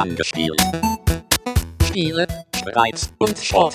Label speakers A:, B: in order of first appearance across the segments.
A: Angespielt. Spiele, Streit und Schrott.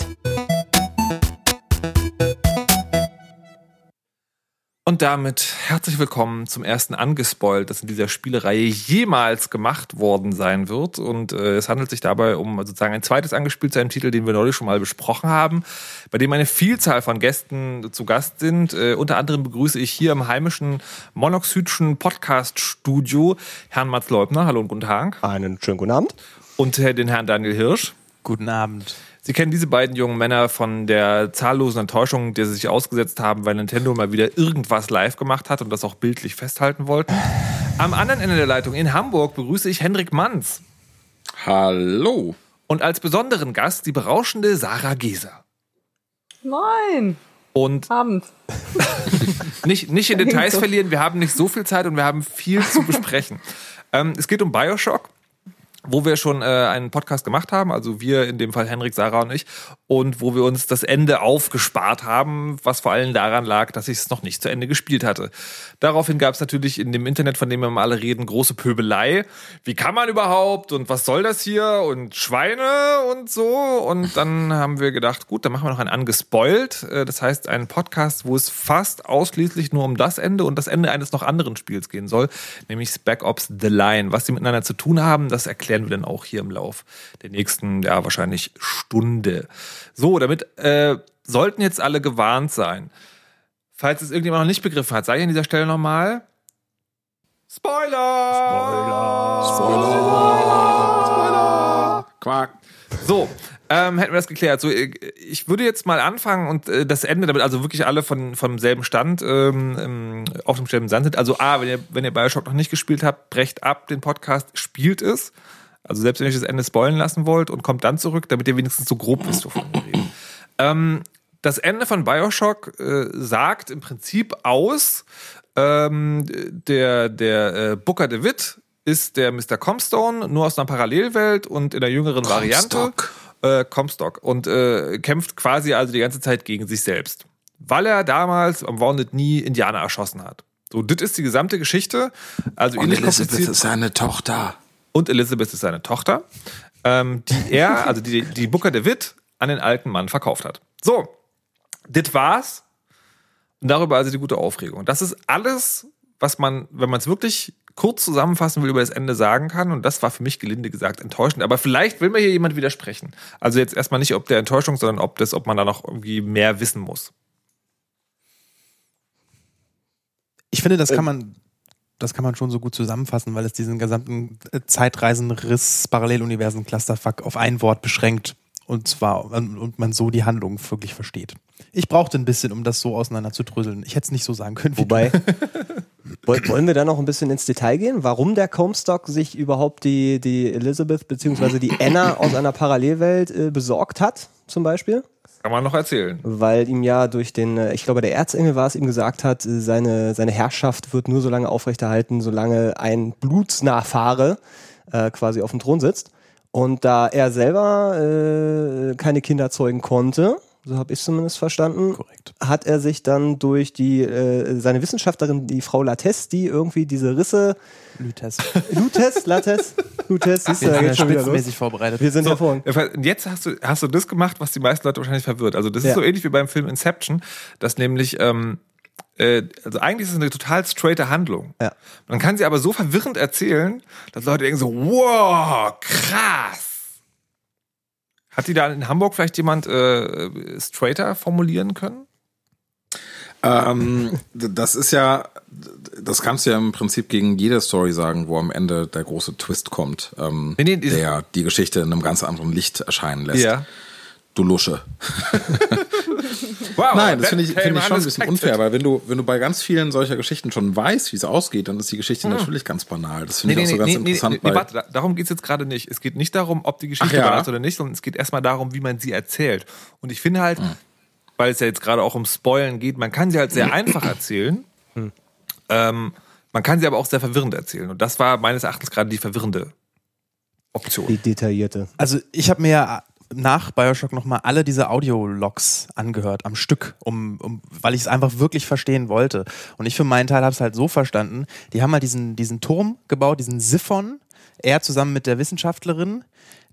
B: Und damit herzlich willkommen zum ersten Angespoilt, das in dieser Spielereihe jemals gemacht worden sein wird. Und äh, es handelt sich dabei um sozusagen ein zweites Angespielt zu einem Titel, den wir neulich schon mal besprochen haben, bei dem eine Vielzahl von Gästen zu Gast sind. Äh, unter anderem begrüße ich hier im heimischen monoxydischen Podcast-Studio Herrn Mats Leubner. Hallo und guten Tag.
C: Einen schönen guten Abend.
B: Und den Herrn Daniel Hirsch.
D: Guten Abend.
B: Sie kennen diese beiden jungen Männer von der zahllosen Enttäuschung, der sie sich ausgesetzt haben, weil Nintendo mal wieder irgendwas live gemacht hat und das auch bildlich festhalten wollten. Am anderen Ende der Leitung in Hamburg begrüße ich Hendrik Manns.
E: Hallo.
B: Und als besonderen Gast die berauschende Sarah Geser.
F: Moin.
B: Und
F: Abend.
B: nicht, nicht in Details verlieren, wir haben nicht so viel Zeit und wir haben viel zu besprechen. ähm, es geht um Bioshock wo wir schon äh, einen Podcast gemacht haben, also wir in dem Fall Henrik, Sarah und ich, und wo wir uns das Ende aufgespart haben, was vor allem daran lag, dass ich es noch nicht zu Ende gespielt hatte. Daraufhin gab es natürlich in dem Internet, von dem wir mal alle reden, große Pöbelei. Wie kann man überhaupt und was soll das hier und Schweine und so. Und dann haben wir gedacht, gut, dann machen wir noch einen angespoilt. Äh, das heißt, einen Podcast, wo es fast ausschließlich nur um das Ende und das Ende eines noch anderen Spiels gehen soll, nämlich Spec Ops The Line. Was sie miteinander zu tun haben, das erklären wir dann auch hier im Lauf der nächsten, ja, wahrscheinlich Stunde. So, damit äh, sollten jetzt alle gewarnt sein. Falls es irgendjemand noch nicht begriffen hat, sage ich an dieser Stelle nochmal. Spoiler! Spoiler! Spoiler! Spoiler!
E: Quark.
B: So, ähm, hätten wir das geklärt. So, ich würde jetzt mal anfangen und äh, das Ende, damit also wirklich alle von vom selben Stand ähm, auf dem selben Stand sind. Also A, wenn ihr, wenn ihr Bioshock noch nicht gespielt habt, brecht ab den Podcast, spielt es. Also selbst wenn ihr das Ende spoilen lassen wollt und kommt dann zurück, damit ihr wenigstens so grob wisst, wovon wir reden. Ähm, das Ende von Bioshock äh, sagt im Prinzip aus, ähm, der, der äh, Booker DeWitt ist der Mr. Comstone, nur aus einer Parallelwelt und in der jüngeren Variante. Äh, Comstock. Und äh, kämpft quasi also die ganze Zeit gegen sich selbst. Weil er damals am Wounded nie Indianer erschossen hat. So, das ist die gesamte Geschichte. Also
E: Und Elizabeth ist seine Tochter.
B: Und Elizabeth ist seine Tochter, ähm, die er, also die, die Booker DeWitt, an den alten Mann verkauft hat. So, das war's. Und darüber also die gute Aufregung. Das ist alles, was man, wenn man es wirklich kurz zusammenfassen will, über das Ende sagen kann. Und das war für mich gelinde gesagt enttäuschend. Aber vielleicht will mir hier jemand widersprechen. Also jetzt erstmal nicht ob der Enttäuschung, sondern ob das, ob man da noch irgendwie mehr wissen muss.
D: Ich finde, das kann man, das kann man schon so gut zusammenfassen, weil es diesen gesamten äh, Zeitreisenriss, Paralleluniversen, Clusterfuck auf ein Wort beschränkt. Und zwar, und man so die Handlung wirklich versteht. Ich brauchte ein bisschen, um das so auseinander zu dröseln. Ich hätte es nicht so sagen können.
C: Wobei, woll- wollen wir da noch ein bisschen ins Detail gehen? Warum der Comstock sich überhaupt die, die Elizabeth bzw. die Anna aus einer Parallelwelt äh, besorgt hat, zum Beispiel?
B: Kann man noch erzählen.
C: Weil ihm ja durch den, äh, ich glaube, der Erzengel war es, ihm gesagt hat, äh, seine, seine Herrschaft wird nur so lange aufrechterhalten, solange ein Blutsnachfahre äh, quasi auf dem Thron sitzt. Und da er selber äh, keine Kinder zeugen konnte, so habe ich zumindest verstanden,
D: Korrekt.
C: hat er sich dann durch die äh, seine Wissenschaftlerin, die Frau Lattes, die irgendwie diese Risse
D: Lytes.
C: Lutes, Lattes, Lutes, siehst du, da geht's schon wieder los.
D: vorbereitet.
C: Wir sind hervorragend.
B: Und jetzt hast du, hast du das gemacht, was die meisten Leute wahrscheinlich verwirrt. Also das ist
C: Ja.
B: so ähnlich wie beim Film Inception, dass nämlich, ähm, äh, also eigentlich ist es eine total straighte Handlung.
C: Ja.
B: Man kann sie aber so verwirrend erzählen, dass Leute denken so, wow, krass. Hat die da in Hamburg vielleicht jemand äh, straighter formulieren können?
E: Ähm, das ist ja, das kannst du ja im Prinzip gegen jede Story sagen, wo am Ende der große Twist kommt, ähm,
B: Nee, nee,
E: der die Geschichte in einem ganz anderen Licht erscheinen lässt. Du Lusche.
B: Wow,
E: Nein, das finde ich,
B: came
E: ich schon ein bisschen unfair, weil wenn du, wenn du bei ganz vielen solcher Geschichten schon weißt, wie es ausgeht, dann ist die Geschichte natürlich ganz banal. Das finde
B: Nee,
E: ich
B: nee,
E: auch so
B: nee,
E: ganz interessant.
B: nee, warte, da- darum geht's jetzt gerade nicht. Es geht nicht darum, ob die Geschichte
E: Ach ja.
B: wahr ist oder nicht, sondern es geht erstmal darum, wie man sie erzählt. Und ich finde halt,
E: Hm.
B: weil es ja jetzt gerade auch um Spoilen geht, man kann sie halt sehr einfach erzählen.
E: Hm.
B: Ähm, man kann sie aber auch sehr verwirrend erzählen. Und das war meines Erachtens gerade die verwirrende Option.
C: Die detaillierte.
D: Also ich habe mir ja nach Bioshock nochmal alle diese Audiologs angehört am Stück, um, um, weil ich es einfach wirklich verstehen wollte. Und ich für meinen Teil habe es halt so verstanden, die haben halt diesen, diesen Turm gebaut, diesen Siphon, er zusammen mit der Wissenschaftlerin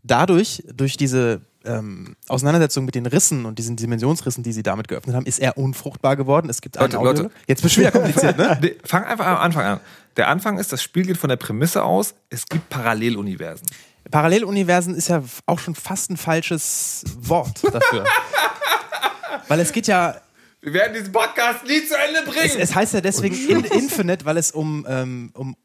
D: dadurch, durch diese ähm, Auseinandersetzung mit den Rissen und diesen Dimensionsrissen, die sie damit geöffnet haben, ist er unfruchtbar geworden. Es gibt
B: Leute,
D: einen Audio-
B: Leute.
D: Jetzt bist du wieder kompliziert, ne?
B: Nee, fang einfach am Anfang an. Der Anfang ist, das Spiel geht von der Prämisse aus, es gibt Paralleluniversen.
D: Paralleluniversen ist ja auch schon fast ein falsches Wort dafür. weil es geht ja
B: Wir werden diesen Podcast nie zu Ende bringen.
D: Es, es heißt ja deswegen in, Infinite, weil es um, ähm, um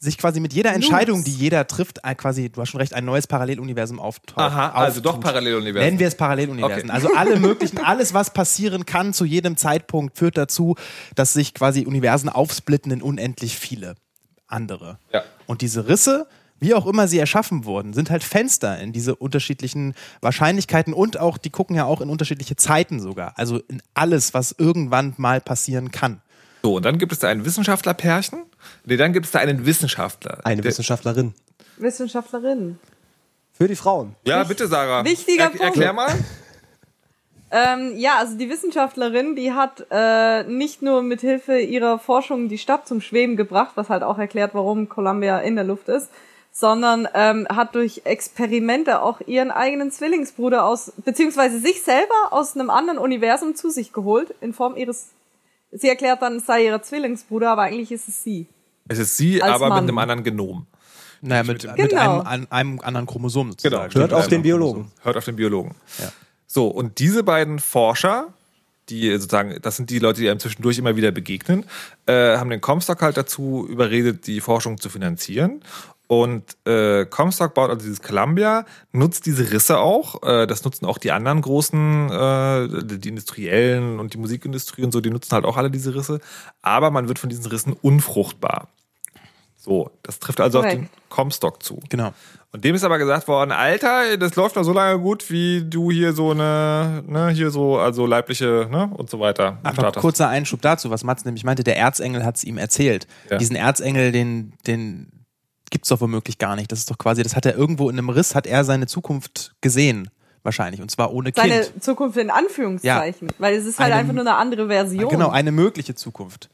D: sich quasi mit jeder Entscheidung, die jeder trifft, ein- quasi, du hast schon recht, ein neues Paralleluniversum auftaucht.
B: Aha, also doch
D: auftut.
B: Paralleluniversen.
D: Nennen wir es Paralleluniversen.
B: Okay.
D: Also alle möglichen, alles, was passieren kann zu jedem Zeitpunkt, führt dazu, dass sich quasi Universen aufsplitten in unendlich viele andere.
B: Ja.
D: Und diese Risse, wie auch immer sie erschaffen wurden, sind halt Fenster in diese unterschiedlichen Wahrscheinlichkeiten und auch, die gucken ja auch in unterschiedliche Zeiten sogar. Also in alles, was irgendwann mal passieren kann.
B: So, und dann gibt es da einen Wissenschaftlerpärchen. Nee, dann gibt es da einen Wissenschaftler.
C: Eine
B: Der-
C: Wissenschaftlerin.
F: Wissenschaftlerin.
C: Für die Frauen.
B: Ja, bitte, Sarah.
F: Wichtiger
B: er,
F: Punkt.
B: Erklär mal.
F: Ähm, ja, also die Wissenschaftlerin, die hat äh, nicht nur mit Hilfe ihrer Forschung die Stadt zum Schweben gebracht, was halt auch erklärt, warum Columbia in der Luft ist, sondern ähm, hat durch Experimente auch ihren eigenen Zwillingsbruder aus, beziehungsweise sich selber aus einem anderen Universum zu sich geholt, in Form ihres, sie erklärt dann, es sei ihre Zwillingsbruder, aber eigentlich ist es sie.
B: Es ist sie, aber
F: Mann.
B: mit einem anderen Genom.
D: Naja, mit, mit
F: Genau.
D: einem, an, einem anderen Chromosom sozusagen.
B: Genau.
C: Hört auf den Biologen.
B: Hört auf den Biologen.
D: Ja.
B: So, und diese beiden Forscher, die sozusagen, das sind die Leute, die einem zwischendurch immer wieder begegnen, äh, haben den Comstock halt dazu überredet, die Forschung zu finanzieren. Und äh, Comstock baut also dieses Columbia, nutzt diese Risse auch. Äh, das nutzen auch die anderen großen, äh, die Industriellen und die Musikindustrie und so, die nutzen halt auch alle diese Risse. Aber man wird von diesen Rissen unfruchtbar. So, das trifft also auf
F: Korrekt.
B: den Comstock zu.
D: Genau.
B: Und dem ist aber gesagt worden, Alter, das läuft noch so lange gut, wie du hier so eine, ne, hier so, also leibliche, ne, und so weiter.
D: Einfach kurzer Einschub dazu, was Mats nämlich meinte, der Erzengel hat es ihm erzählt.
B: Ja.
D: Diesen Erzengel, den, den gibt's doch womöglich gar nicht. Das ist doch quasi, das hat er irgendwo in einem Riss, hat er seine Zukunft gesehen. Wahrscheinlich. Und zwar ohne
F: Seine
D: Kind.
F: Zukunft in Anführungszeichen, weil es ist halt
D: Eine-
F: einfach nur eine andere Version.
D: Genau, eine mögliche Zukunft.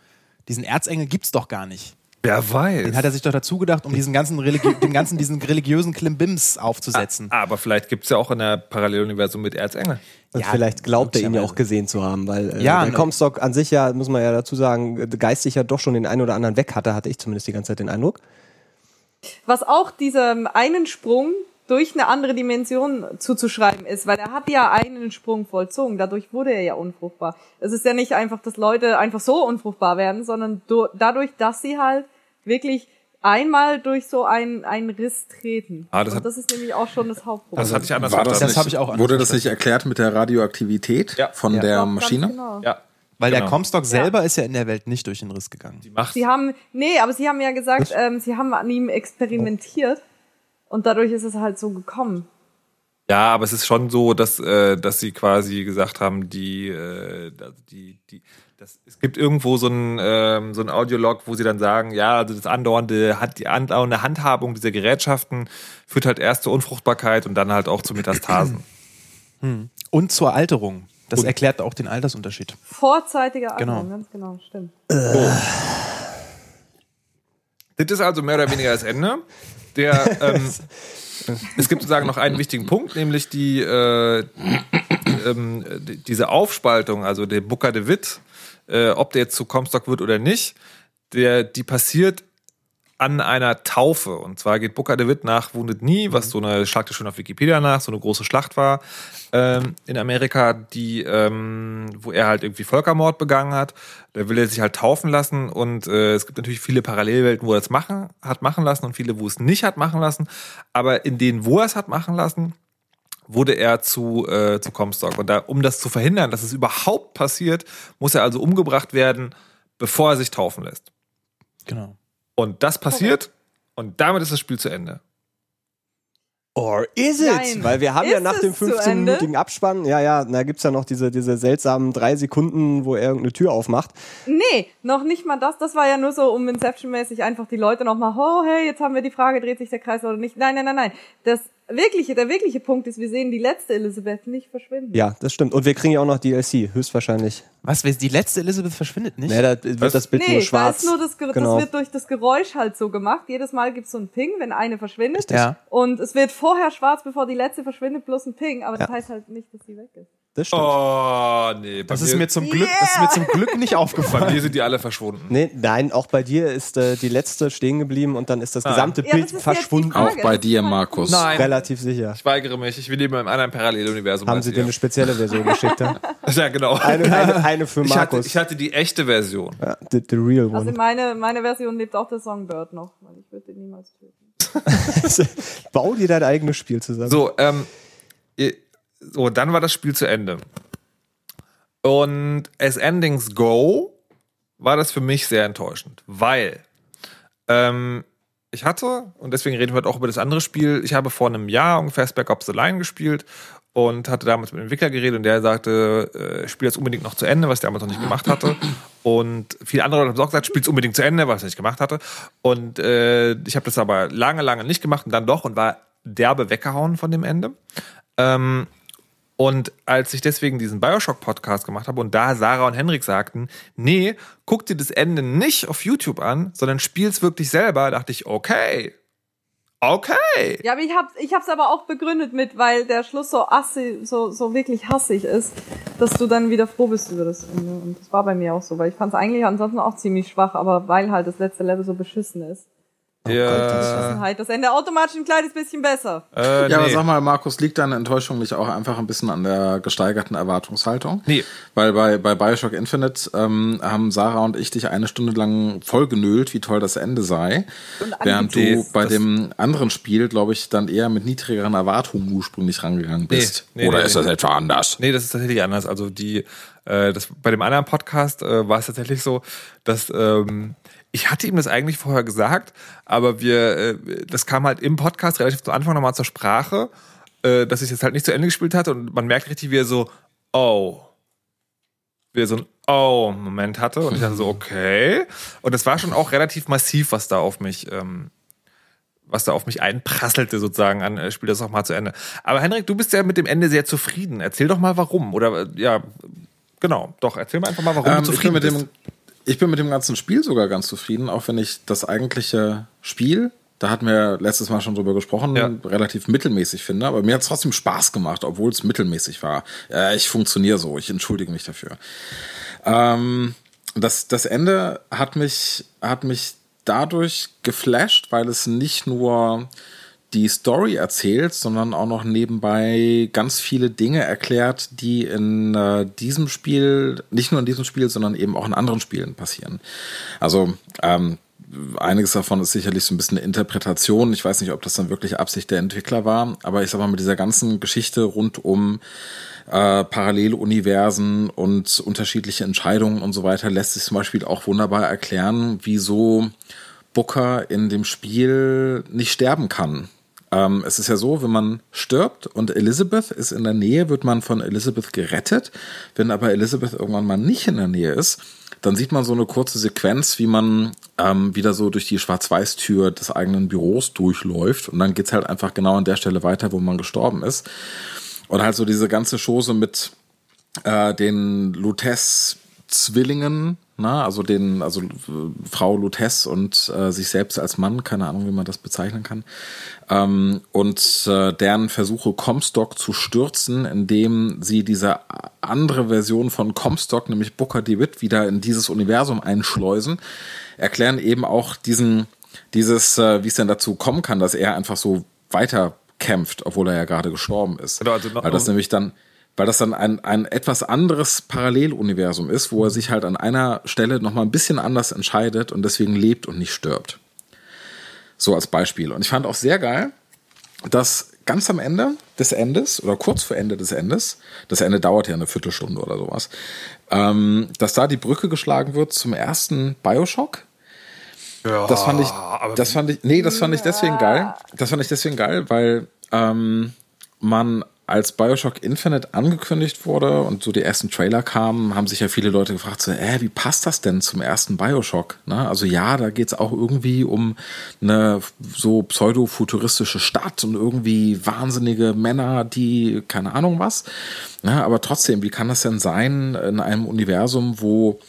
D: Diesen Erzengel gibt's doch gar nicht.
B: Wer weiß.
D: Den hat er sich doch dazu gedacht, um diesen ganzen, Religi den ganzen diesen religiösen Klimbims aufzusetzen.
B: Ah, aber vielleicht gibt's ja auch in der Paralleluniversum mit Erzengel.
C: Und
D: Ja,
C: vielleicht glaubt er ihn ja auch gesehen zu haben, weil äh,
D: Ja, ne.
C: Comstock an sich ja, muss man ja dazu sagen, äh, geistig ja doch schon den einen oder anderen weg hatte, hatte ich zumindest die ganze Zeit den Eindruck.
F: Was auch diesem einen Sprung durch eine andere Dimension zuzuschreiben ist, weil er hat ja einen Sprung vollzogen, dadurch wurde er ja unfruchtbar. Es ist ja nicht einfach, dass Leute einfach so unfruchtbar werden, sondern dadurch, dass sie halt wirklich einmal durch so einen, einen Riss treten.
B: Ah, das
F: Und
B: hat-
F: das ist nämlich auch schon das Hauptproblem.
B: Das hatte ich anders
E: War das.
D: Das hab ich auch anders
E: Wurde das nicht erklärt mit der Radioaktivität
B: Ja.
E: von
D: Ja.
E: der Maschine?
F: Genau.
B: Ja.
D: Weil
B: genau.
D: der Comstock selber ist ja in der Welt nicht durch den Riss gegangen.
B: Die macht.
F: Sie haben, nee, aber sie haben ja gesagt, ähm, sie haben an ihm experimentiert und dadurch ist es halt so gekommen.
B: Ja, aber es ist schon so, dass, äh, dass sie quasi gesagt haben, die, äh, die, die, das, es gibt irgendwo so ein, ähm, so ein Audiolog, wo sie dann sagen, ja, also das andauernde, hat die andauernde Handhabung dieser Gerätschaften führt halt erst zur Unfruchtbarkeit und dann halt auch zu Metastasen.
D: Und zur Alterung. Das
B: Und-
D: erklärt auch den Altersunterschied.
F: Vorzeitige Alterung,
D: Genau.
F: ganz genau, stimmt.
B: Das ist also mehr oder weniger das Ende. Der, ähm, es gibt sozusagen noch einen wichtigen Punkt, nämlich die, äh, ähm, die- diese Aufspaltung, also der Booker de Witt, äh, ob der jetzt zu Comstock wird oder nicht, der, die passiert an einer Taufe. Und zwar geht Booker de Witt nach Wounded Knee, was so eine, schlagt schon auf Wikipedia nach, so eine große Schlacht war ähm, in Amerika, die, ähm, wo er halt irgendwie Völkermord begangen hat. Da will er sich halt taufen lassen und äh, es gibt natürlich viele Parallelwelten, wo er es machen, hat machen lassen und viele, wo es nicht hat machen lassen. Aber in denen, wo er es hat machen lassen, wurde er zu, äh, zu Comstock. Und da, um das zu verhindern, dass es überhaupt passiert, muss er also umgebracht werden, bevor er sich taufen lässt.
D: Genau.
B: Und das passiert und damit ist das Spiel zu Ende.
C: Or is it?
F: Nein.
C: Weil wir haben ja
F: Ist
C: nach dem
F: es zu Ende?
C: 15-minütigen Abspann, ja, ja, da gibt's ja noch diese, diese seltsamen drei Sekunden, wo er irgendeine Tür aufmacht.
F: Nee, noch nicht mal das. Das war ja nur so, um Inception-mäßig einfach die Leute nochmal, oh, hey, jetzt haben wir die Frage, dreht sich der Kreis oder nicht. Nein, nein, nein, nein. Das wirkliche, der wirkliche Punkt ist, wir sehen die letzte Elizabeth nicht verschwinden.
C: Ja, das stimmt. Und wir kriegen ja auch noch DLC, höchstwahrscheinlich.
D: Was, die letzte Elizabeth verschwindet nicht?
C: Nee, da wird das Bild
F: Nee,
C: nur
F: da
C: schwarz.
F: ist nur das, Ge-
C: genau.
F: das wird durch das Geräusch halt so gemacht. Jedes Mal gibt's so einen Ping, wenn eine verschwindet.
D: Ja.
F: Und es wird vorher schwarz, bevor die letzte verschwindet, bloß ein Ping. Aber das
C: Ja.
F: heißt halt nicht, dass sie weg ist.
C: Das stimmt.
B: Oh, nee. Bei
D: Das ist mir zum Glück, das ist mir zum Glück nicht
B: bei
D: aufgefallen.
B: mir sind die alle verschwunden.
C: Nee, nein, auch bei dir ist äh, die letzte stehen geblieben und dann ist das gesamte
F: Ja,
C: Bild
F: die
C: verschwunden.
E: Auch bei dir, Markus.
B: Nein.
C: Relativ sicher.
B: Ich weigere mich. Ich will lieber in einem Paralleluniversum.
C: Haben sie dir eine spezielle Version geschickt? Ja?
B: Ja, genau.
C: Eine, eine, eine für
B: ich, hatte,
C: Markus.
B: ich hatte die echte Version.
C: ja, the, the real
F: Also
C: one.
F: meine, meine Version lebt auch der Songbird noch, weil ich würde den niemals töten.
C: Bau dir dein eigenes Spiel zusammen.
B: So, ähm, ihr- so, dann war das Spiel zu Ende. Und as Endings go war das für mich sehr enttäuschend, weil ähm, ich hatte, und deswegen reden wir heute auch über das andere Spiel, ich habe vor einem Jahr ungefähr Spec Ops The Line gespielt und hatte damals mit dem Entwickler geredet und der sagte, äh, spiel das unbedingt noch zu Ende, was ich damals noch nicht gemacht hatte. Und viele andere haben auch gesagt, spiel es unbedingt zu Ende, was ich nicht gemacht hatte. Und äh, ich habe das aber lange, lange nicht gemacht und dann doch und war derbe weggehauen von dem Ende. Ähm, und als ich deswegen diesen Bioshock-Podcast gemacht habe und da Sarah und Henrik sagten, nee, guck dir das Ende nicht auf YouTube an, sondern spiel's wirklich selber, dachte ich, okay. Okay.
F: Ja, aber ich hab's, ich hab's aber auch begründet mit, weil der Schluss so assi, so, so wirklich hassig ist, dass du dann wieder froh bist über das Ende. Und das war bei mir auch so, weil ich fand's eigentlich ansonsten auch ziemlich schwach, aber weil halt das letzte Level so beschissen ist.
B: Ja,
F: Halt das Ende automatisch ein kleines bisschen besser.
B: äh,
E: Ja, aber
B: nee.
E: sag mal, Markus, liegt deine Enttäuschung nicht auch einfach ein bisschen an der gesteigerten Erwartungshaltung?
B: Nee.
E: Weil bei, bei Bioshock Infinite ähm, haben Sarah und ich dich eine Stunde lang voll genölt, wie toll das Ende sei. Während du bei
B: das-
E: dem anderen Spiel, glaube ich, dann eher mit niedrigeren Erwartungen ursprünglich rangegangen bist.
B: nee,
E: Oder
B: nee,
E: ist
B: nee.
E: das etwa anders?
B: Nee, das ist tatsächlich anders. Also die, äh, das, bei dem anderen Podcast äh, war es tatsächlich so, dass ähm, ich hatte ihm das eigentlich vorher gesagt, aber wir, äh, das kam halt im Podcast relativ zu Anfang nochmal zur Sprache, äh, dass ich jetzt halt nicht zu Ende gespielt hatte und man merkt richtig, wie er so, oh, wie er so ein Oh-Moment hatte und ich dachte so, okay. Und das war schon auch relativ massiv, was da auf mich ähm, was da auf mich einprasselte sozusagen an, äh, spiel das auch mal zu Ende. Aber Henrik, du bist ja mit dem Ende sehr zufrieden. Erzähl doch mal warum. Oder äh, ja, genau, doch, erzähl mal einfach mal, warum
E: Ähm,
B: du
E: ich, bin
B: zufrieden
E: mit
B: bist.
E: dem, ich bin mit dem ganzen Spiel sogar ganz zufrieden, auch wenn ich das eigentliche Spiel, da hatten wir letztes Mal schon drüber gesprochen,
B: Ja.
E: relativ mittelmäßig finde. Aber mir hat es trotzdem Spaß gemacht, obwohl es mittelmäßig war. Äh, ich funktioniere so, ich entschuldige mich dafür. Ähm, das, das Ende hat mich, hat mich dadurch geflasht, weil es nicht nur die Story erzählt, sondern auch noch nebenbei ganz viele Dinge erklärt, die in äh, diesem Spiel, nicht nur in diesem Spiel, sondern eben auch in anderen Spielen passieren. Also ähm, einiges davon ist sicherlich so ein bisschen eine Interpretation. Ich weiß nicht, ob das dann wirklich Absicht der Entwickler war, aber ich sag mal, mit dieser ganzen Geschichte rund um äh, Paralleluniversen und unterschiedliche Entscheidungen und so weiter lässt sich zum Beispiel auch wunderbar erklären, wieso Booker in dem Spiel nicht sterben kann. Ähm, es ist ja so, wenn man stirbt und Elizabeth ist in der Nähe, wird man von Elizabeth gerettet. Wenn aber Elizabeth irgendwann mal nicht in der Nähe ist, dann sieht man so eine kurze Sequenz, wie man ähm, wieder so durch die Schwarz-Weiß-Tür des eigenen Büros durchläuft. Und dann geht's halt einfach genau an der Stelle weiter, wo man gestorben ist. Und halt so diese ganze Chose mit äh, den Lutez-Zwillingen, ne? also den, also äh, Frau Lutez und äh, sich selbst als Mann, keine Ahnung, wie man das bezeichnen kann. Ähm, und äh, deren Versuche, Comstock zu stürzen, indem sie diese andere Version von Comstock, nämlich Booker DeWitt, wieder in dieses Universum einschleusen, erklären eben auch diesen, dieses, äh, wie es denn dazu kommen kann, dass er einfach so weiter kämpft, obwohl er ja gerade gestorben ist.
B: Genau, also
E: Weil das nämlich dann, weil das dann ein, ein etwas anderes Paralleluniversum ist, wo er sich halt an einer Stelle nochmal ein bisschen anders entscheidet und deswegen lebt und nicht stirbt. So als Beispiel. Und ich fand auch sehr geil, dass ganz am Ende des Endes oder kurz vor Ende des Endes, das Ende dauert ja eine Viertelstunde oder sowas, ähm, dass da die Brücke geschlagen wird zum ersten Bioshock. das fand ich, das fand ich, nee, das fand ich deswegen geil. Das fand ich deswegen geil, weil ähm, man als Bioshock Infinite angekündigt wurde und so die ersten Trailer kamen, haben sich ja viele Leute gefragt, so, äh, wie passt das denn zum ersten Bioshock? Ne? Also ja, da geht's auch irgendwie um eine so pseudo-futuristische Stadt und irgendwie wahnsinnige Männer, die keine Ahnung was. Ne? Aber trotzdem, wie kann das denn sein in einem Universum, wo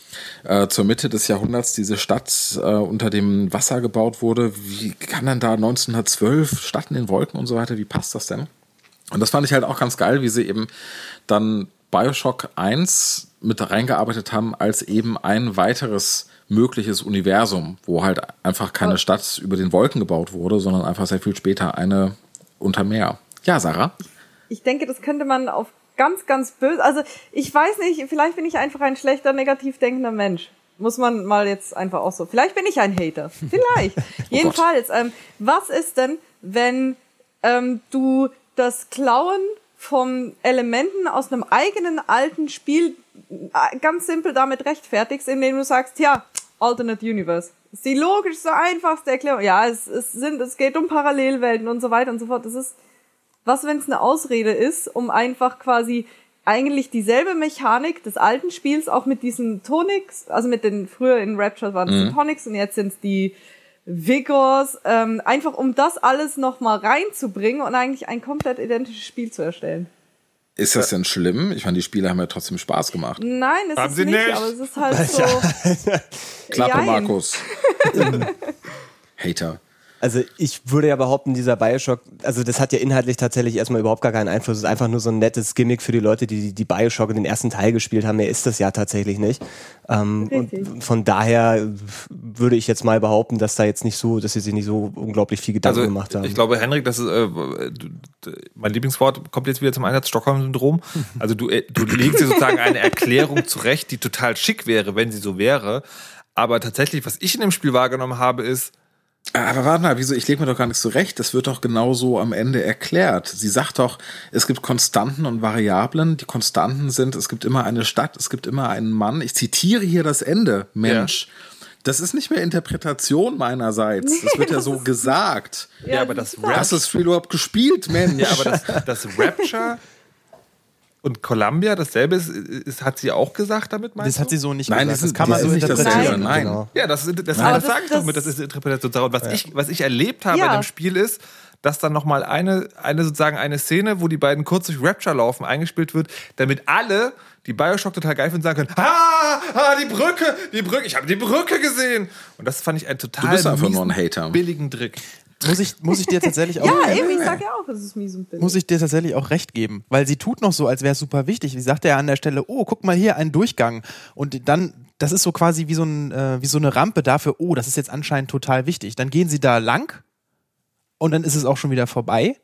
E: äh, zur Mitte des Jahrhunderts diese Stadt äh, unter dem Wasser gebaut wurde? Wie kann denn da 1912 Stadt in den Wolken und so weiter? Wie passt das denn? Und das fand ich halt auch ganz geil, wie sie eben dann Bioshock 1 mit reingearbeitet haben als eben ein weiteres mögliches Universum, wo halt einfach keine Stadt über den Wolken gebaut wurde, sondern einfach sehr viel später eine unter Meer. Ja, Sarah?
F: Ich denke, das könnte man auf ganz, ganz böse, also ich weiß nicht, vielleicht bin ich einfach ein schlechter, negativ denkender Mensch. Muss man mal jetzt einfach auch so. Vielleicht bin ich ein Hater. Vielleicht. Jedenfalls, ähm, was ist denn, wenn ähm, du das Klauen von Elementen aus einem eigenen alten Spiel äh, ganz simpel damit rechtfertigst, indem du sagst, ja, Alternate Universe. Das ist die logischste, einfachste Erklärung. Ja, es, es sind, es geht um Parallelwelten und so weiter und so fort. Das ist, was, wenn es eine Ausrede ist, um einfach quasi eigentlich dieselbe Mechanik des alten Spiels auch mit diesen Tonics, also mit den früher in Rapture waren es die Tonics und jetzt sind es die Vigors, ähm, einfach um das alles nochmal reinzubringen und eigentlich ein komplett identisches Spiel zu erstellen.
E: Ist das denn schlimm? Ich fand, die Spiele haben ja trotzdem Spaß gemacht.
F: Nein, es
B: Haben
F: ist
B: sie
F: nicht,
B: nicht.
F: aber es ist halt so.
E: Klappe. Markus. Hater.
C: Also ich würde ja behaupten, dieser Bioshock, also das hat ja inhaltlich tatsächlich erstmal überhaupt gar keinen Einfluss. Es ist einfach nur so ein nettes Gimmick für die Leute, die die Bioshock in den ersten Teil gespielt haben. Mehr ist das ja tatsächlich nicht. Ähm, und von daher würde ich jetzt mal behaupten, dass da jetzt nicht so, dass sie sich nicht so unglaublich viel Gedanken
B: Also
C: gemacht haben.
B: ich glaube, Henrik, das ist äh, mein Lieblingswort kommt jetzt wieder zum Einsatz, Stockholm-Syndrom. Also du, äh, du legst dir sozusagen eine Erklärung zurecht, die total schick wäre, wenn sie so wäre. Aber tatsächlich, was ich in dem Spiel wahrgenommen habe, ist,
E: Aber warte mal, wieso? Ich lege mir doch gar nicht zurecht. Das wird doch genauso am Ende erklärt. Sie sagt doch, es gibt Konstanten und Variablen. Die Konstanten sind, es gibt immer eine Stadt, es gibt immer einen Mann. Ich zitiere hier das Ende, Mensch. Das ist nicht mehr Interpretation meinerseits. Das wird ja so gesagt.
B: ja, aber das Rap,
E: Hast du das Spiel überhaupt gespielt, Mensch?
B: ja, aber das, das Rapture und Columbia dasselbe ist, ist, hat sie auch gesagt damit, meinst
D: Das hat sie so nicht
E: Nein,
D: gesagt.
E: das,
D: das kann man so
E: nicht
D: interpretieren.
E: Nein.
C: Genau.
B: Ja, das, ist- das, das,
F: das-
B: sage ich doch
F: das-
B: mit, das ist Interpretation. Und was, ich, was ich erlebt habe
F: Ja.
B: in dem Spiel ist, dass dann nochmal eine, eine sozusagen eine Szene, wo die beiden kurz durch Rapture laufen, eingespielt wird, damit alle, die Bioshock total geil finden, sagen können, ah, ah, die Brücke, die Brücke, ich habe die Brücke gesehen. Und das fand ich ein total
E: Du bist einfach nur ein Hater.
B: billigen Trick.
D: Muss ich, muss ich dir tatsächlich auch.
F: Ja, eben, ich sag ja auch, es ist mies und billig.
D: muss ich dir tatsächlich auch recht geben, weil sie tut noch so, als wäre es super wichtig. Sie sagt ja an der Stelle, oh, guck mal hier, ein Durchgang. Und dann, das ist so quasi wie so, ein, äh, wie so eine Rampe dafür, oh, das ist jetzt anscheinend total wichtig. Dann gehen sie da lang und dann ist es auch schon wieder vorbei.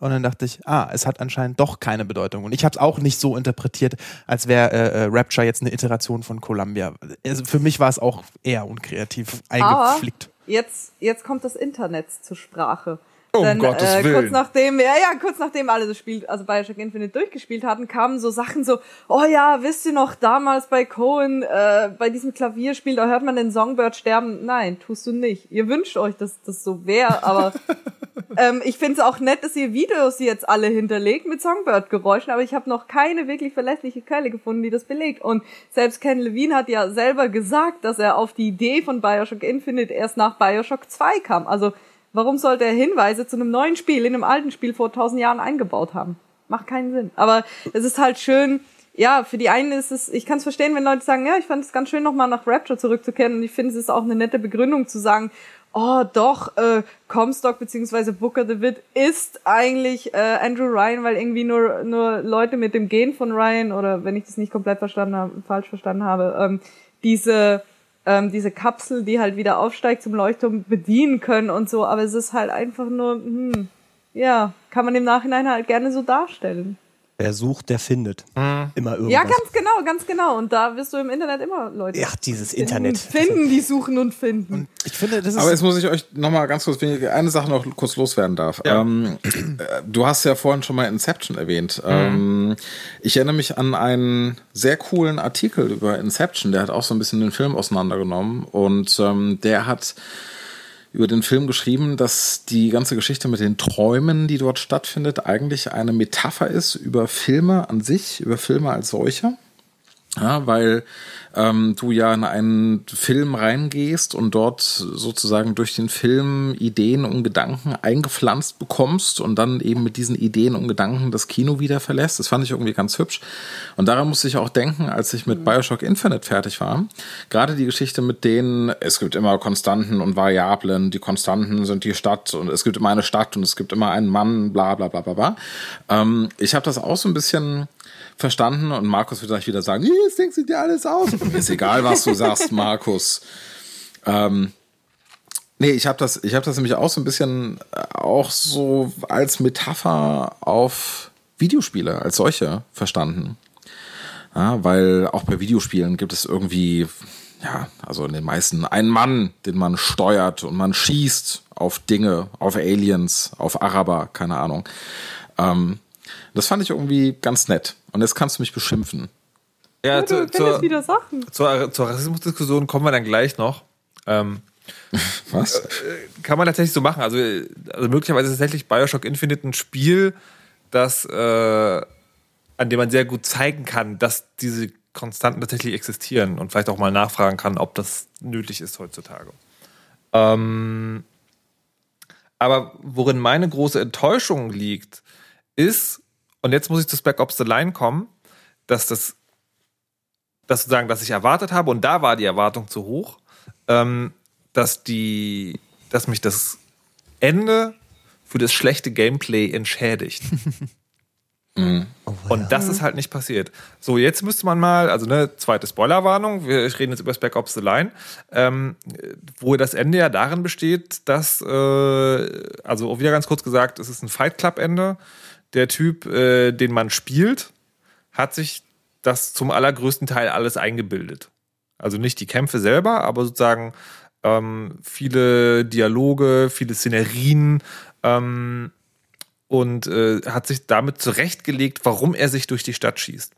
D: Und dann dachte ich, ah, es hat anscheinend doch keine Bedeutung. Und ich habe es auch nicht so interpretiert, als wäre äh, äh, Rapture jetzt eine Iteration von Columbia. Also für mich war es auch eher unkreativ
F: Aber
D: eingeflickt.
F: Jetzt, jetzt kommt das Internet zur Sprache.
B: Um
F: Denn,
B: Gottes
F: äh,
B: Willen.
F: Kurz nachdem, ja, ja, kurz nachdem alle das Spiel, also Bioshock Infinite durchgespielt hatten, kamen so Sachen so, oh ja, wisst ihr noch, damals bei Cohen, äh, bei diesem Klavierspiel, da hört man den Songbird sterben. Nein, tust du nicht. Ihr wünscht euch, dass das so wäre, aber ähm, ich finde es auch nett, dass ihr Videos jetzt alle hinterlegt mit Songbird-Geräuschen, aber ich habe noch keine wirklich verlässliche Quelle gefunden, die das belegt. Und selbst Ken Levine hat ja selber gesagt, dass er auf die Idee von Bioshock Infinite erst nach Bioshock 2 kam. Also warum sollte er Hinweise zu einem neuen Spiel in einem alten Spiel vor tausend Jahren eingebaut haben? Macht keinen Sinn. Aber es ist halt schön, ja, für die einen ist es, ich kann es verstehen, wenn Leute sagen, ja, ich fand es ganz schön, nochmal nach Rapture zurückzukehren und ich finde, es ist auch eine nette Begründung zu sagen, oh doch, äh, Comstock beziehungsweise Booker DeWitt ist eigentlich äh, Andrew Ryan, weil irgendwie nur, nur Leute mit dem Gen von Ryan oder wenn ich das nicht komplett verstanden habe, falsch verstanden habe, ähm, diese ähm, diese Kapsel, die halt wieder aufsteigt zum Leuchtturm bedienen können und so, aber es ist halt einfach nur, hm, ja, kann man im Nachhinein halt gerne so darstellen.
C: Wer sucht, der findet.
B: Hm.
C: Immer irgendwas.
F: Ja, ganz genau, ganz genau. Und da wirst du im Internet immer Leute
C: Ja, dieses
F: finden,
C: Internet.
F: finden, die suchen und finden.
D: Ich finde, das ist.
E: Aber jetzt muss ich euch noch mal ganz kurz, wenn ich eine Sache noch kurz loswerden darf.
B: Ja.
E: Ähm, äh, du hast ja vorhin schon mal Inception erwähnt. Ähm, ich erinnere mich an einen sehr coolen Artikel über Inception. Der hat auch so ein bisschen den Film auseinandergenommen und ähm, der hat über den Film geschrieben, dass die ganze Geschichte mit den Träumen, die dort stattfindet, eigentlich eine Metapher ist über Filme an sich, über Filme als solche. Ja, weil ähm, du ja in einen Film reingehst und dort sozusagen durch den Film Ideen und Gedanken eingepflanzt bekommst und dann eben mit diesen Ideen und Gedanken das Kino wieder verlässt. Das fand ich irgendwie ganz hübsch. Und daran musste ich auch denken, als ich mit Bioshock Infinite fertig war. Gerade die Geschichte mit denen, es gibt immer Konstanten und Variablen, die Konstanten sind die Stadt und es gibt immer eine Stadt und es gibt immer einen Mann, bla bla bla bla bla. Ähm, ich habe das auch so ein bisschen verstanden und Markus wird gleich wieder sagen, jetzt denkst du dir alles aus. Mir ist egal, was du sagst, Markus. Ähm, nee, ich habe das, ich habe das nämlich auch so ein bisschen äh, auch so als Metapher auf Videospiele als solche verstanden. Ja, weil auch bei Videospielen gibt es irgendwie, ja, also in den meisten einen Mann, den man steuert und man schießt auf Dinge, auf Aliens, auf Araber, keine Ahnung. Ähm, das fand ich irgendwie ganz nett. Und jetzt kannst du mich beschimpfen.
B: Ja,
F: du
B: zu, zur,
F: wieder Sachen.
B: zur, zur Rassismusdiskussion kommen wir dann gleich noch. Ähm,
E: Was?
B: kann man tatsächlich so machen. Also, also möglicherweise ist tatsächlich Bioshock Infinite ein Spiel, das, äh, an dem man sehr gut zeigen kann, dass diese Konstanten tatsächlich existieren und vielleicht auch mal nachfragen kann, ob das nötig ist heutzutage. Ähm, aber worin meine große Enttäuschung liegt, ist, und jetzt muss ich zu Spec Ops The Line kommen, dass das, das sozusagen, dass ich erwartet habe, und da war die Erwartung zu hoch, ähm, dass die, dass mich das Ende für das schlechte Gameplay entschädigt. Und das ist halt nicht passiert. So, jetzt müsste man mal, also eine zweite Spoilerwarnung, wir reden jetzt über Spec Ops The Line, ähm, wo das Ende ja darin besteht, dass, äh, also wieder ganz kurz gesagt, es ist ein Fight Club Ende. Der Typ, äh, den man spielt, hat sich das zum allergrößten Teil alles eingebildet. Also nicht die Kämpfe selber, aber sozusagen ähm, viele Dialoge, viele Szenerien ähm, und äh, hat sich damit zurechtgelegt, warum er sich durch die Stadt schießt.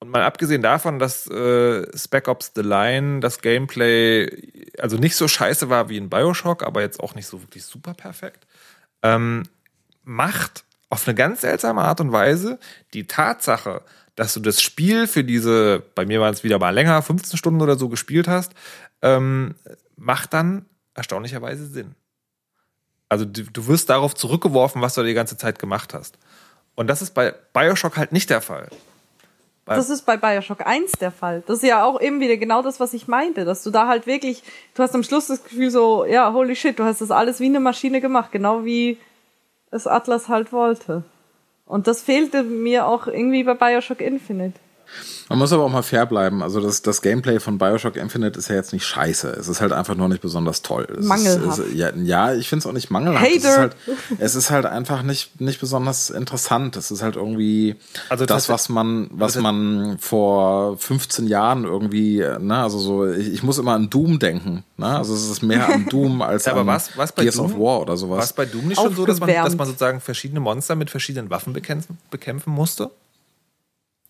B: Und mal abgesehen davon, dass äh, Spec Ops The Line das Gameplay also nicht so scheiße war wie in Bioshock, aber jetzt auch nicht so wirklich super perfekt, ähm, macht auf eine ganz seltsame Art und Weise die Tatsache, dass du das Spiel für diese, bei mir waren es wieder mal länger, 15 Stunden oder so gespielt hast, ähm, macht dann erstaunlicherweise Sinn. Also du, du wirst darauf zurückgeworfen, was du die ganze Zeit gemacht hast. Und das ist bei Bioshock halt nicht der Fall.
F: Das ist bei Bioshock 1 der Fall. Das ist ja auch eben wieder genau das, was ich meinte, dass du da halt wirklich, du hast am Schluss das Gefühl so, ja, holy shit, du hast das alles wie eine Maschine gemacht, genau wie es Atlas halt wollte. Und das fehlte mir auch irgendwie bei Bioshock Infinite.
E: Man muss aber auch mal fair bleiben. Also das, das Gameplay von Bioshock Infinite ist ja jetzt nicht scheiße. Es ist halt einfach nur nicht besonders toll. Es
F: Mangelhaft.
E: Ist, ist, ja, ja, ich finde es auch nicht mangelhaft. Es ist,
F: Hater.
E: halt, es ist halt einfach nicht, nicht besonders interessant. Es ist halt irgendwie
B: Also
E: das, was man, was
B: also-
E: man vor 15 Jahren irgendwie, ne, also so, ich, ich muss immer an Doom denken. Ne? Also es ist mehr an Doom als
B: Ja, aber
E: an
B: was- was bei
E: Gears
B: Doom-
E: of War oder
B: War
E: sowas.
B: es bei Doom nicht schon so, dass man, dass man sozusagen verschiedene Monster mit verschiedenen Waffen bekämpfen, bekämpfen musste?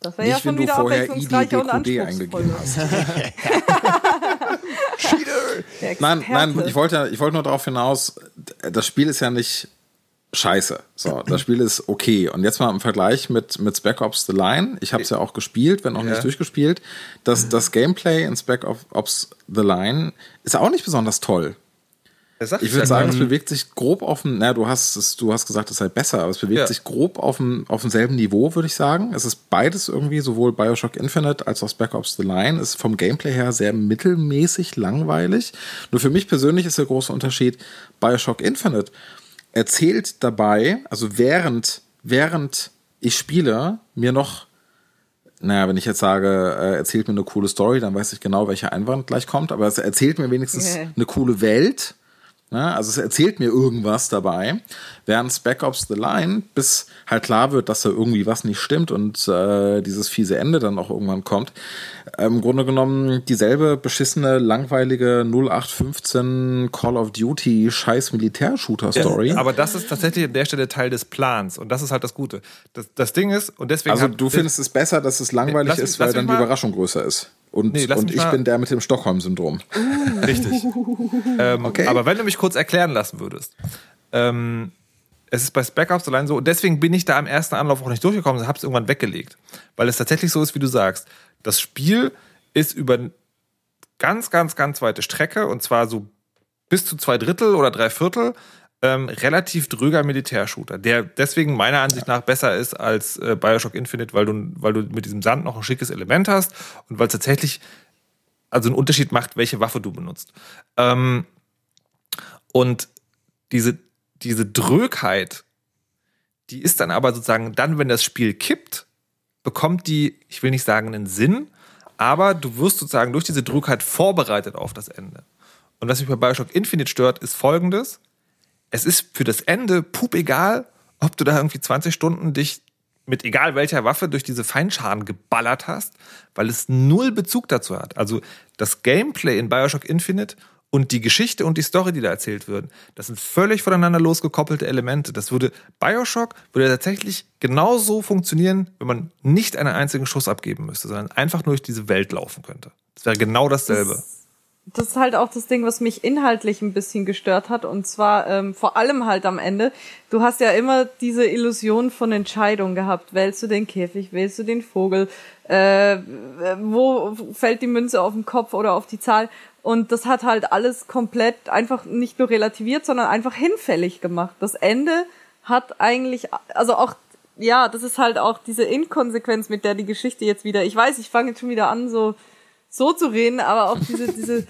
F: Das wäre ja schon
E: du
F: wieder
E: vorher
F: abwechslungsreicher und
E: eingegeben hast. Nein, nein, ich wollte, ich wollte nur darauf hinaus, das Spiel ist ja nicht scheiße. So, das Spiel ist okay. Und jetzt mal im Vergleich mit, mit Spec Ops The Line. Ich habe es ja auch gespielt, wenn auch
B: Ja.
E: nicht durchgespielt. Das, das Gameplay in Spec Ops The Line ist auch nicht besonders toll. Ich würde sagen, es bewegt sich grob auf dem, na, du hast es, du hast gesagt, es sei besser, aber es bewegt
B: Ja.
E: sich grob auf dem, auf demselben Niveau, würde ich sagen. Es ist beides irgendwie, sowohl Bioshock Infinite als auch Spec Ops The Line, ist vom Gameplay her sehr mittelmäßig langweilig. Nur für mich persönlich ist der große Unterschied, Bioshock Infinite erzählt dabei, also während, während ich spiele, mir noch naja, wenn ich jetzt sage, äh, erzählt mir eine coole Story, dann weiß ich genau, welcher Einwand gleich kommt, aber es erzählt mir wenigstens
F: Yeah.
E: eine coole Welt. Ne? Also es erzählt mir irgendwas dabei, während Spec Ops The Line, bis halt klar wird, dass da irgendwie was nicht stimmt und äh, dieses fiese Ende dann auch irgendwann kommt, äh, im Grunde genommen dieselbe beschissene, langweilige 0815 Call of Duty scheiß Militär-Shooter-Story.
B: Aber das ist tatsächlich an der Stelle Teil des Plans. Und das ist halt das Gute. Das, das Ding ist, und deswegen.
E: also du findest es besser, dass es langweilig
B: Lass
E: ist, weil dann die Überraschung größer ist. Und,
B: Nee,
E: und ich bin der mit dem Stockholm-Syndrom.
B: Richtig. ähm,
E: Okay.
B: Aber wenn du mich kurz erklären lassen würdest. Ähm, es ist bei Ops allein so, und deswegen bin ich da am ersten Anlauf auch nicht durchgekommen und habe es irgendwann weggelegt. Weil es tatsächlich so ist, wie du sagst. Das Spiel ist über ganz, ganz, ganz weite Strecke, und zwar so bis zu zwei Drittel oder drei Viertel, ähm, relativ dröger Militärshooter, der deswegen meiner Ansicht nach besser ist als äh, Bioshock Infinite, weil du, weil du mit diesem Sand noch ein schickes Element hast und weil es tatsächlich also einen Unterschied macht, welche Waffe du benutzt. Ähm, und diese, diese Drögheit, die ist dann aber sozusagen dann, wenn das Spiel kippt, bekommt die, ich will nicht sagen einen Sinn, aber du wirst sozusagen durch diese Drögheit vorbereitet auf das Ende. Und was mich bei Bioshock Infinite stört, ist folgendes. Es ist für das Ende pup egal, ob du da irgendwie 20 Stunden dich mit egal welcher Waffe durch diese Feinscharen geballert hast, weil es null Bezug dazu hat. Also das Gameplay in Bioshock Infinite und die Geschichte und die Story, die da erzählt wird, das sind völlig voneinander losgekoppelte Elemente. Das würde Bioshock würde tatsächlich genauso funktionieren, wenn man nicht einen einzigen Schuss abgeben müsste, sondern einfach nur durch diese Welt laufen könnte. Das wäre genau dasselbe.
F: das ist halt auch das Ding, was mich inhaltlich ein bisschen gestört hat. Und zwar ähm, vor allem halt am Ende. Du hast ja immer diese Illusion von Entscheidung gehabt. Wählst du den Käfig, wählst du den Vogel, äh, wo fällt die Münze auf den Kopf oder auf die Zahl? Und das hat halt alles komplett einfach nicht nur relativiert, sondern einfach hinfällig gemacht. Das Ende hat eigentlich, also auch, ja, das ist halt auch diese Inkonsequenz, mit der die Geschichte jetzt wieder, ich weiß, ich fange jetzt schon wieder an, so, so zu reden, aber auch diese, diese,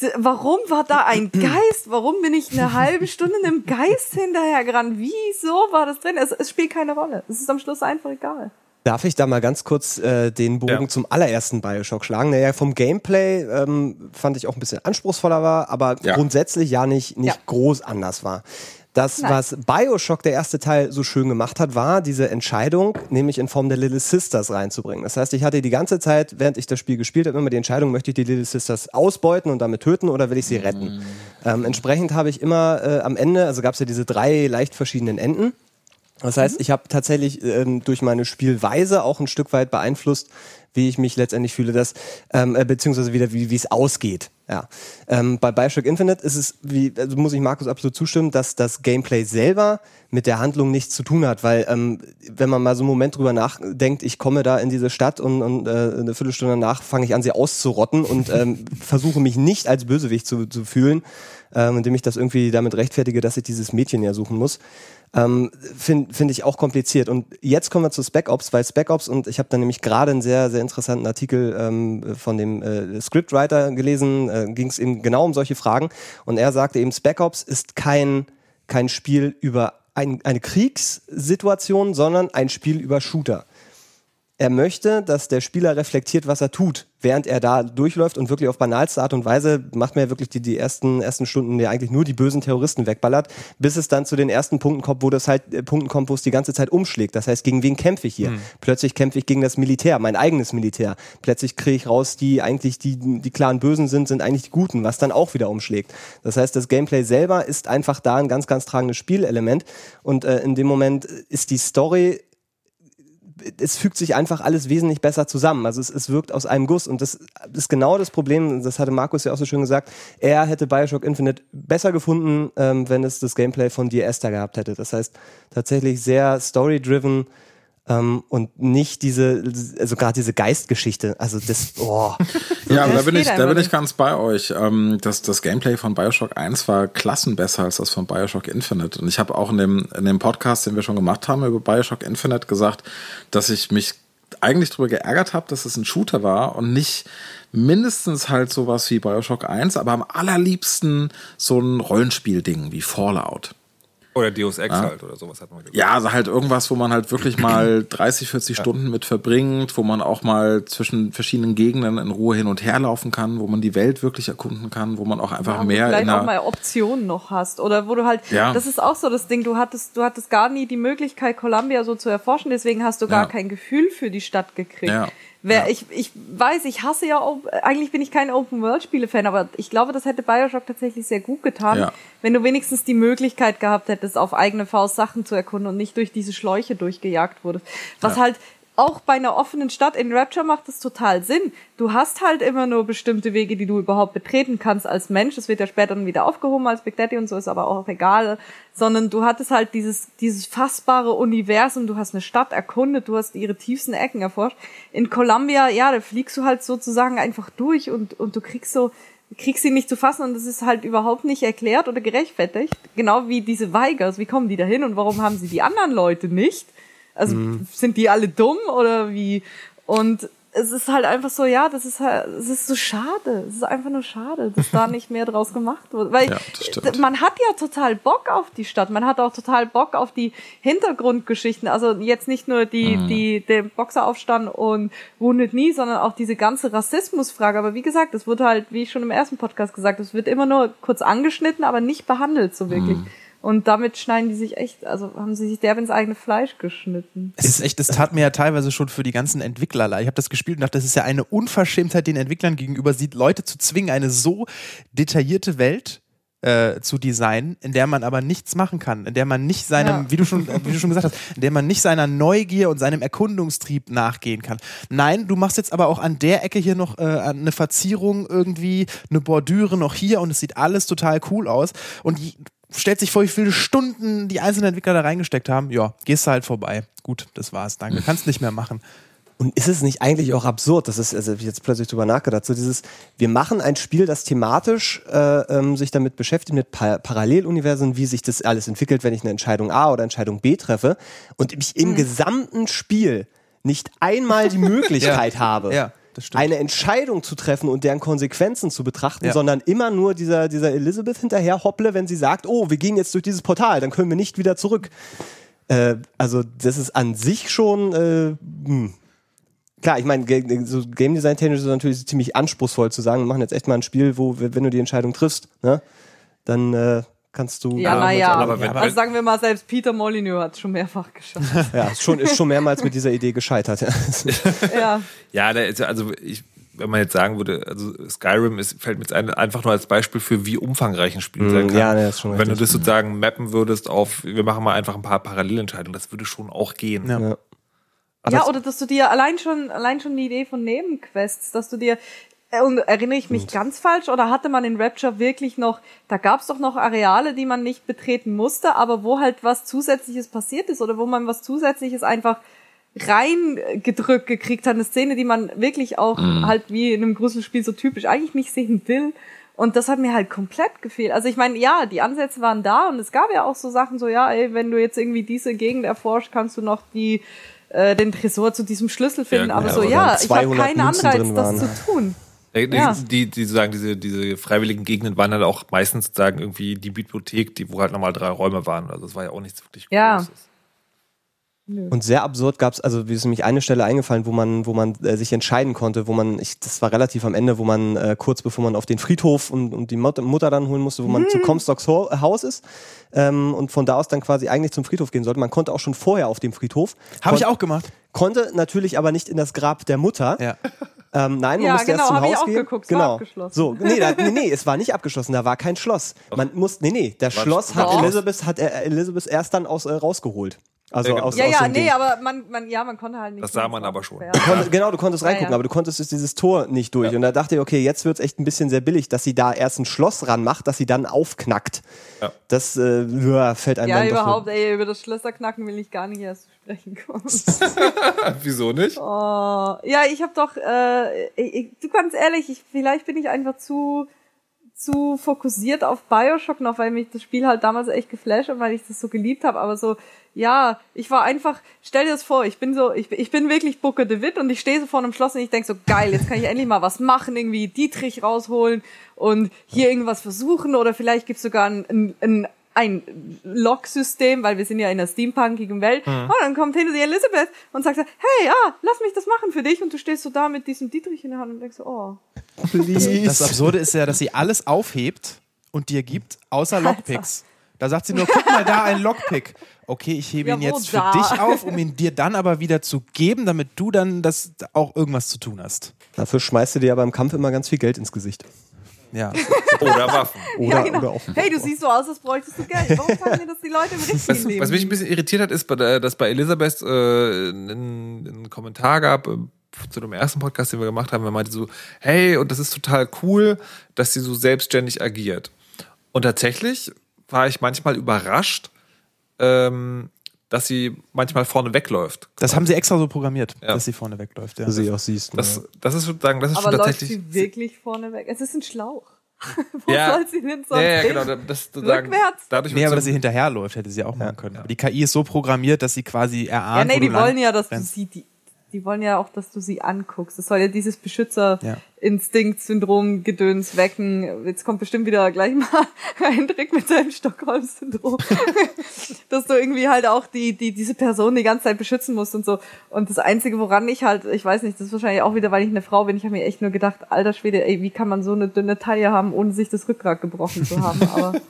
F: die- warum war da ein Geist? Warum bin ich eine halbe Stunde einem Geist hinterhergerannt? Wieso war das drin? Es, es spielt keine Rolle. Es ist am Schluss einfach egal.
C: Darf ich da mal ganz kurz äh, den Bogen
B: Ja.
C: zum allerersten Bioshock schlagen? Naja, vom Gameplay ähm, fand ich auch ein bisschen anspruchsvoller war, aber
E: Ja.
C: grundsätzlich ja nicht, nicht
F: Ja.
C: groß anders war. Das,
F: Nein.
C: was Bioshock, der erste Teil, so schön gemacht hat, war diese Entscheidung, nämlich in Form der Little Sisters reinzubringen. Das heißt, ich hatte die ganze Zeit, während ich das Spiel gespielt habe, immer die Entscheidung, möchte ich die Little Sisters ausbeuten und damit töten oder will ich sie retten? Ähm, entsprechend habe ich immer äh, am Ende, also gab es ja diese drei leicht verschiedenen Enden. Das heißt, ich habe tatsächlich ähm, durch meine Spielweise auch ein Stück weit beeinflusst, wie ich mich letztendlich fühle, dass, ähm, äh, beziehungsweise wieder, wie wie es ausgeht. Ja. Ähm, bei Bioshock Infinite ist es, wie, also muss ich Markus absolut zustimmen, dass das Gameplay selber mit der Handlung nichts zu tun hat, weil ähm, wenn man mal so einen Moment drüber nachdenkt, ich komme da in diese Stadt und, und äh, eine Viertelstunde danach fange ich an, sie auszurotten und ähm, versuche mich nicht als Bösewicht zu, zu fühlen, ähm, indem ich das irgendwie damit rechtfertige, dass ich dieses Mädchen ja suchen muss ähm, finde find ich auch kompliziert. Und jetzt kommen wir zu Spec Ops, weil Spec Ops, und ich habe da nämlich gerade einen sehr, sehr interessanten Artikel ähm, von dem äh, Scriptwriter gelesen, äh, ging es eben genau um solche Fragen. Und er sagte eben, Spec Ops ist kein, kein Spiel über ein, eine Kriegssituation, sondern ein Spiel über Shooter. Er möchte, dass der Spieler reflektiert, was er tut, während er da durchläuft und wirklich auf banalste Art und Weise macht man ja wirklich die, die ersten, ersten Stunden, der eigentlich nur die bösen Terroristen wegballert, bis es dann zu den ersten Punkten kommt, wo das halt äh, Punkten kommt, wo es die ganze Zeit umschlägt. Das heißt, gegen wen kämpfe ich hier? Plötzlich kämpfe ich gegen das Militär, mein eigenes Militär. Plötzlich kriege ich raus, die eigentlich die, die klaren Bösen sind, sind eigentlich die Guten, was dann auch wieder umschlägt. Das heißt, das Gameplay selber ist einfach da ein ganz, ganz tragendes Spielelement und äh, in dem Moment ist die Story es fügt sich einfach alles wesentlich besser zusammen. Also es, es wirkt aus einem Guss und das ist genau das Problem, das hatte Markus ja auch so schön gesagt, er hätte Bioshock Infinite besser gefunden, ähm, wenn es das Gameplay von Dear Esther gehabt hätte. Das heißt, tatsächlich sehr story-driven ähm, und nicht diese, also gerade diese Geistgeschichte, also das, oh,
E: Ja, aber da bin ich, da bin ich ganz bei euch. Ähm, das, das Gameplay von Bioshock 1 war klassenbesser als das von Bioshock Infinite. Und ich habe auch in dem, in dem Podcast, den wir schon gemacht haben über Bioshock Infinite, gesagt, dass ich mich eigentlich darüber geärgert habe, dass es ein Shooter war und nicht mindestens halt sowas wie Bioshock 1, aber am allerliebsten so ein Rollenspielding wie Fallout.
B: Oder Deus Ex halt oder sowas hat man gesagt.
E: Ja, also halt irgendwas, wo man halt wirklich mal 30, 40 Stunden mit verbringt, wo man auch mal zwischen verschiedenen Gegenden in Ruhe hin und her laufen kann, wo man die Welt wirklich erkunden kann, wo man auch einfach
F: Ja, wo
E: mehr
F: du
E: in
F: vielleicht auch mal Optionen noch hast oder wo du halt
E: Ja.
F: das ist auch so das Ding du hattest du hattest gar nie die Möglichkeit Columbia so zu erforschen deswegen hast du gar
E: Ja.
F: kein Gefühl für die Stadt gekriegt
E: Ja.
F: Wer,
E: Ja.
F: ich, ich weiß, ich hasse ja auch, eigentlich bin ich kein Open-World-Spiele-Fan, aber ich glaube, das hätte Bioshock tatsächlich sehr gut getan,
E: Ja.
F: wenn du wenigstens die Möglichkeit gehabt hättest, auf eigene Faust Sachen zu erkunden und nicht durch diese Schläuche durchgejagt wurdest. Was
E: Ja.
F: halt auch bei einer offenen Stadt in Rapture macht das total Sinn. Du hast halt immer nur bestimmte Wege, die du überhaupt betreten kannst als Mensch. Das wird ja später dann wieder aufgehoben als Big Daddy und so ist aber auch egal. Sondern du hattest halt dieses, dieses fassbare Universum. Du hast eine Stadt erkundet, du hast ihre tiefsten Ecken erforscht. In Columbia, ja, da fliegst du halt sozusagen einfach durch und, und du kriegst so, kriegst sie nicht zu fassen und das ist halt überhaupt nicht erklärt oder gerechtfertigt. Genau wie diese Weigers. Wie kommen die da hin und warum haben sie die anderen Leute nicht? Also
B: Mhm.
F: sind die alle dumm oder wie? Und es ist halt einfach so, ja, das ist halt, es ist so schade. Es ist einfach nur schade, dass da nicht mehr draus gemacht wurde. Weil
E: Ja,
F: man hat ja total Bock auf die Stadt. Man hat auch total Bock auf die Hintergrundgeschichten. Also jetzt nicht nur die,
E: Mhm.
F: die, den Boxeraufstand und Wounded Knee, sondern auch diese ganze Rassismusfrage. Aber wie gesagt, es wurde halt, wie ich schon im ersten Podcast gesagt, es wird immer nur kurz angeschnitten, aber nicht behandelt so wirklich.
E: Mhm.
F: Und damit schneiden die sich echt, also haben sie sich derb ins eigene Fleisch geschnitten.
D: Es ist echt, es tat mir ja teilweise schon für die ganzen Entwickler leid. Ich habe das gespielt und dachte, das ist ja eine Unverschämtheit den Entwicklern gegenüber, sieht Leute zu zwingen, eine so detaillierte Welt äh, zu designen, in der man aber nichts machen kann, in der man nicht seinem,
F: Ja.
D: wie du schon, wie du schon gesagt hast, in der man nicht seiner Neugier und seinem Erkundungstrieb nachgehen kann. Nein, du machst jetzt aber auch an der Ecke hier noch äh, eine Verzierung irgendwie, eine Bordüre noch hier und es sieht alles total cool aus und stellt sich vor, wie viele Stunden die einzelnen Entwickler da reingesteckt haben. Ja, gehst du halt vorbei. Gut, das war's. Danke. Kannst nicht mehr machen.
C: Und ist es nicht eigentlich auch absurd, das ist, also ich jetzt plötzlich drüber nachgedacht, so dieses, wir machen ein Spiel, das thematisch äh, ähm, sich damit beschäftigt, mit pa Paralleluniversen, wie sich das alles entwickelt, wenn ich eine Entscheidung A oder Entscheidung B treffe und ich im gesamten Spiel nicht einmal die Möglichkeit habe,
D: Ja, das stimmt.
C: Eine Entscheidung zu treffen und deren Konsequenzen zu betrachten,
D: Ja.
C: sondern immer nur dieser, dieser Elizabeth hinterher hopple, wenn sie sagt, oh, wir gehen jetzt durch dieses Portal, dann können wir nicht wieder zurück. Äh, also das ist an sich schon äh, hm. klar, ich meine, so Game Design technisch ist es natürlich ziemlich anspruchsvoll zu sagen, wir machen jetzt echt mal ein Spiel, wo, wenn du die Entscheidung triffst, ne, dann äh, kannst du.
F: Ja, naja.
B: aber wenn-
F: also sagen wir mal, selbst Peter Molyneux hat es schon mehrfach geschafft.
C: Ja, ist schon, ist schon mehrmals mit dieser Idee gescheitert. Ja.
F: ja.
B: Ja, ja- also ich, wenn man jetzt sagen würde, also Skyrim ist, fällt mir jetzt ein, einfach nur als Beispiel für, wie umfangreich ein Spiel sein kann.
C: Mm, ja, ne, ist schon
B: Wenn du das sozusagen mappen würdest auf, wir machen mal einfach ein paar Parallelentscheidungen, das würde schon auch gehen.
D: Ja.
C: Ja.
F: Ja, oder dass du dir allein schon, allein schon die Idee von Nebenquests, dass du dir, und erinnere ich mich ganz falsch, oder hatte man in Rapture wirklich noch, da gab's doch noch Areale, die man nicht betreten musste, aber wo halt was Zusätzliches passiert ist, oder wo man was Zusätzliches einfach reingedrückt gekriegt hat, eine Szene, die man wirklich auch halt wie in einem Gruselspiel so typisch eigentlich nicht sehen will. Und das hat mir halt komplett gefehlt. Also ich meine, ja, die Ansätze waren da und es gab ja auch so Sachen so, ja, ey, wenn du jetzt irgendwie diese Gegend erforscht, kannst du noch die äh, den Tresor zu diesem Schlüssel finden.
B: Ja,
F: aber
B: ja,
F: so,
C: aber
F: ja, ich habe
C: 200
F: keinen Anreiz, das zu tun.
B: Die,
F: Ja.
B: die, die sozusagen diese, diese freiwilligen Gegenden waren halt auch meistens sozusagen irgendwie die Bibliothek, die, wo halt nochmal drei Räume waren. Also das war ja auch nichts wirklich
F: Ja.
B: Großes.
C: Und sehr absurd gab es, also wie ist nämlich eine Stelle eingefallen, wo man, wo man äh, sich entscheiden konnte, wo man, ich, das war relativ am Ende, wo man äh, kurz bevor man auf den Friedhof und, und die Mut Mutter dann holen musste, wo man zu Comstocks Ho Haus ist ähm, und von da aus dann quasi eigentlich zum Friedhof gehen sollte. Man konnte auch schon vorher auf dem Friedhof.
D: Habe ich auch gemacht.
C: Konnte natürlich aber nicht in das Grab der Mutter.
D: Ja.
C: Ähm, nein, man
F: Ja,
C: musste
F: genau,
C: erst zum Haus
F: auch
C: gehen.
F: geguckt, es war
C: genau.
F: abgeschlossen.
C: So, nee, da, nee, nee, es war nicht abgeschlossen, da war kein Schloss. Man muss, nee, nee, der
B: War
C: Schloss hat
F: Schloss.
C: Elizabeth, hat äh, Elizabeth erst dann aus, äh, rausgeholt. Also
B: Ja, genau.
C: aus,
F: Ja,
C: aus
F: ja,
C: dem
F: nee,
C: Ding.
F: aber man, man, ja, man konnte halt nicht.
B: Das sah man aber schon.
F: Ja.
C: Konnt, genau, du konntest reingucken,
F: ja.
C: aber du konntest dieses Tor nicht durch.
B: Ja.
C: Und da dachte ich, okay, jetzt wird's echt ein bisschen sehr billig, dass sie da erst ein Schloss ranmacht, dass sie dann aufknackt.
B: Ja.
C: Das äh, ja, fällt einem
F: Ja,
C: dann
F: überhaupt,
C: doch
F: ey, über das Schlösserknacken will ich gar nicht erst sprechen kommen.
B: Wieso nicht?
F: Oh, ja, ich habe doch, äh, ich, du ganz ehrlich, ich, vielleicht bin ich einfach zu zu fokussiert auf Bioshock noch, weil mich das Spiel halt damals echt geflasht hat, weil ich das so geliebt habe. Aber so, ja, ich war einfach, stell dir das vor, ich bin so, ich, ich bin wirklich Booker DeWitt und ich stehe so vor einem Schloss und ich denk so, geil, jetzt kann ich endlich mal was machen, irgendwie Dietrich rausholen und hier irgendwas versuchen oder vielleicht gibt's sogar ein, ein, ein ein Log-System, weil wir sind ja in einer steampunkigen Welt. Und dann kommt hinter dir Elisabeth und sagt so, hey, ja, lass mich das machen für dich. Und du stehst so da mit diesem Dietrich in der Hand und denkst so, oh.
D: Das Absurde ist ja, dass sie alles aufhebt und dir gibt, außer Lockpicks. Da sagt sie nur, guck mal da, ein Lockpick. Okay, ich hebe
F: Ja,
D: ihn jetzt für
F: da?
D: dich auf, um ihn dir dann aber wieder zu geben, damit du dann das auch irgendwas zu tun hast.
C: Dafür schmeißt du dir aber im Kampf immer ganz viel Geld ins Gesicht.
D: Ja.
B: Oder Waffen.
C: Oder,
F: ja, genau.
C: oder auch
F: hey, du siehst so aus, als bräuchtest du Geld. Warum sagen mir das die Leute im richtigen
B: Was,
F: Leben?
B: was mich ein bisschen irritiert hat, ist, dass bei Elisabeth äh, einen, einen Kommentar gab äh, zu dem ersten Podcast, den wir gemacht haben. Er meinte so, hey, und das ist total cool, dass sie so selbstständig agiert. Und tatsächlich war ich manchmal überrascht, ähm, dass sie manchmal vorne wegläuft.
D: Das haben sie extra so programmiert,
B: Ja.
D: dass sie vorne wegläuft. Ja.
C: dass sie auch siehst.
B: Das,
C: ne?
B: das ist sozusagen, das ist
F: Aber
B: schon
F: läuft
B: tatsächlich.
F: sie wirklich vorne weg? Es ist ein Schlauch. Wo
B: Ja.
F: soll sie denn sonst
B: ja, ja,
F: hin?
B: genau. Das sozusagen,
F: Rückwärts?
B: Dadurch
D: Nee, aber
B: so-
D: dass sie hinterherläuft, hätte sie auch machen können. Aber die KI ist so programmiert, dass sie quasi erahnt,
F: Ja, nee,
D: wo
F: die wollen ja, dass du sie, die, die wollen ja auch, dass du sie anguckst. Das soll ja dieses
D: Ja.
F: Beschützer-Instinkt-Syndrom, Gedöns wecken. Jetzt kommt bestimmt wieder gleich mal ein Trick mit seinem Stockholm-Syndrom. dass du irgendwie halt auch die, die, diese Person die ganze Zeit beschützen musst und so. Und das Einzige, woran ich halt, ich weiß nicht, das ist wahrscheinlich auch wieder, weil ich eine Frau bin, ich habe mir echt nur gedacht, alter Schwede, ey, wie kann man so eine dünne Taille haben, ohne sich das Rückgrat gebrochen zu haben. Aber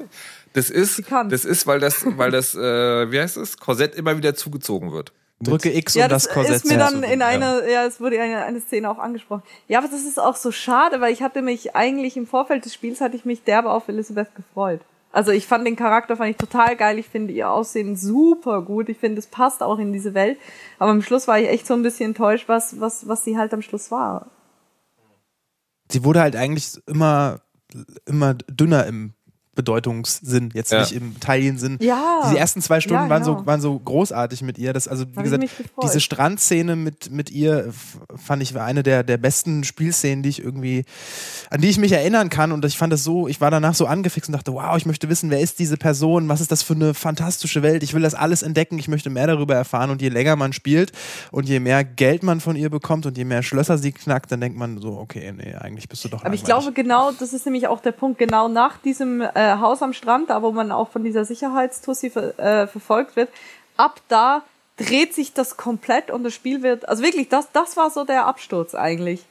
B: Das ist, das ist, weil das, weil das, äh, wie heißt es, Korsett immer wieder zugezogen wird.
D: Drücke X,
F: Ja,
D: um das,
F: das,
D: Korsett
F: ist mir dann in einer, ja, es wurde in einer eine Szene auch angesprochen. Ja, aber das ist auch so schade, weil ich hatte mich eigentlich im Vorfeld des Spiels hatte ich mich derbe auf Elizabeth gefreut. Also ich fand den Charakter fand ich total geil. Ich finde ihr Aussehen super gut. Ich finde es passt auch in diese Welt. Aber am Schluss war ich echt so ein bisschen enttäuscht, was was was sie halt am Schluss war.
D: Sie wurde halt eigentlich immer, immer dünner im Bedeutungssinn, jetzt
B: Ja.
D: nicht im Teilen-Sinn.
F: Ja.
D: Die ersten zwei Stunden
F: Ja,
D: waren, so, waren so großartig mit ihr. Das, also, wie
F: Hab ich
D: gesagt, diese Strandszene mit, mit ihr fand ich war eine der, der besten Spielszenen, die ich irgendwie, an die ich mich erinnern kann. Und ich fand das so, ich war danach so angefixt und dachte, wow, ich möchte wissen, wer ist diese Person? Was ist das für eine fantastische Welt? Ich will das alles entdecken. Ich möchte mehr darüber erfahren. Und je länger man spielt und je mehr Geld man von ihr bekommt und je mehr Schlösser sie knackt, dann denkt man so, okay, nee, eigentlich bist du doch
F: Aber ich
D: langweilig.
F: glaube genau, das ist nämlich auch der Punkt, genau nach diesem äh, Haus am Strand, da wo man auch von dieser Sicherheitstussi ver, äh, verfolgt wird, ab da dreht sich das komplett und das Spiel wird, also wirklich, das, das war so der Absturz eigentlich.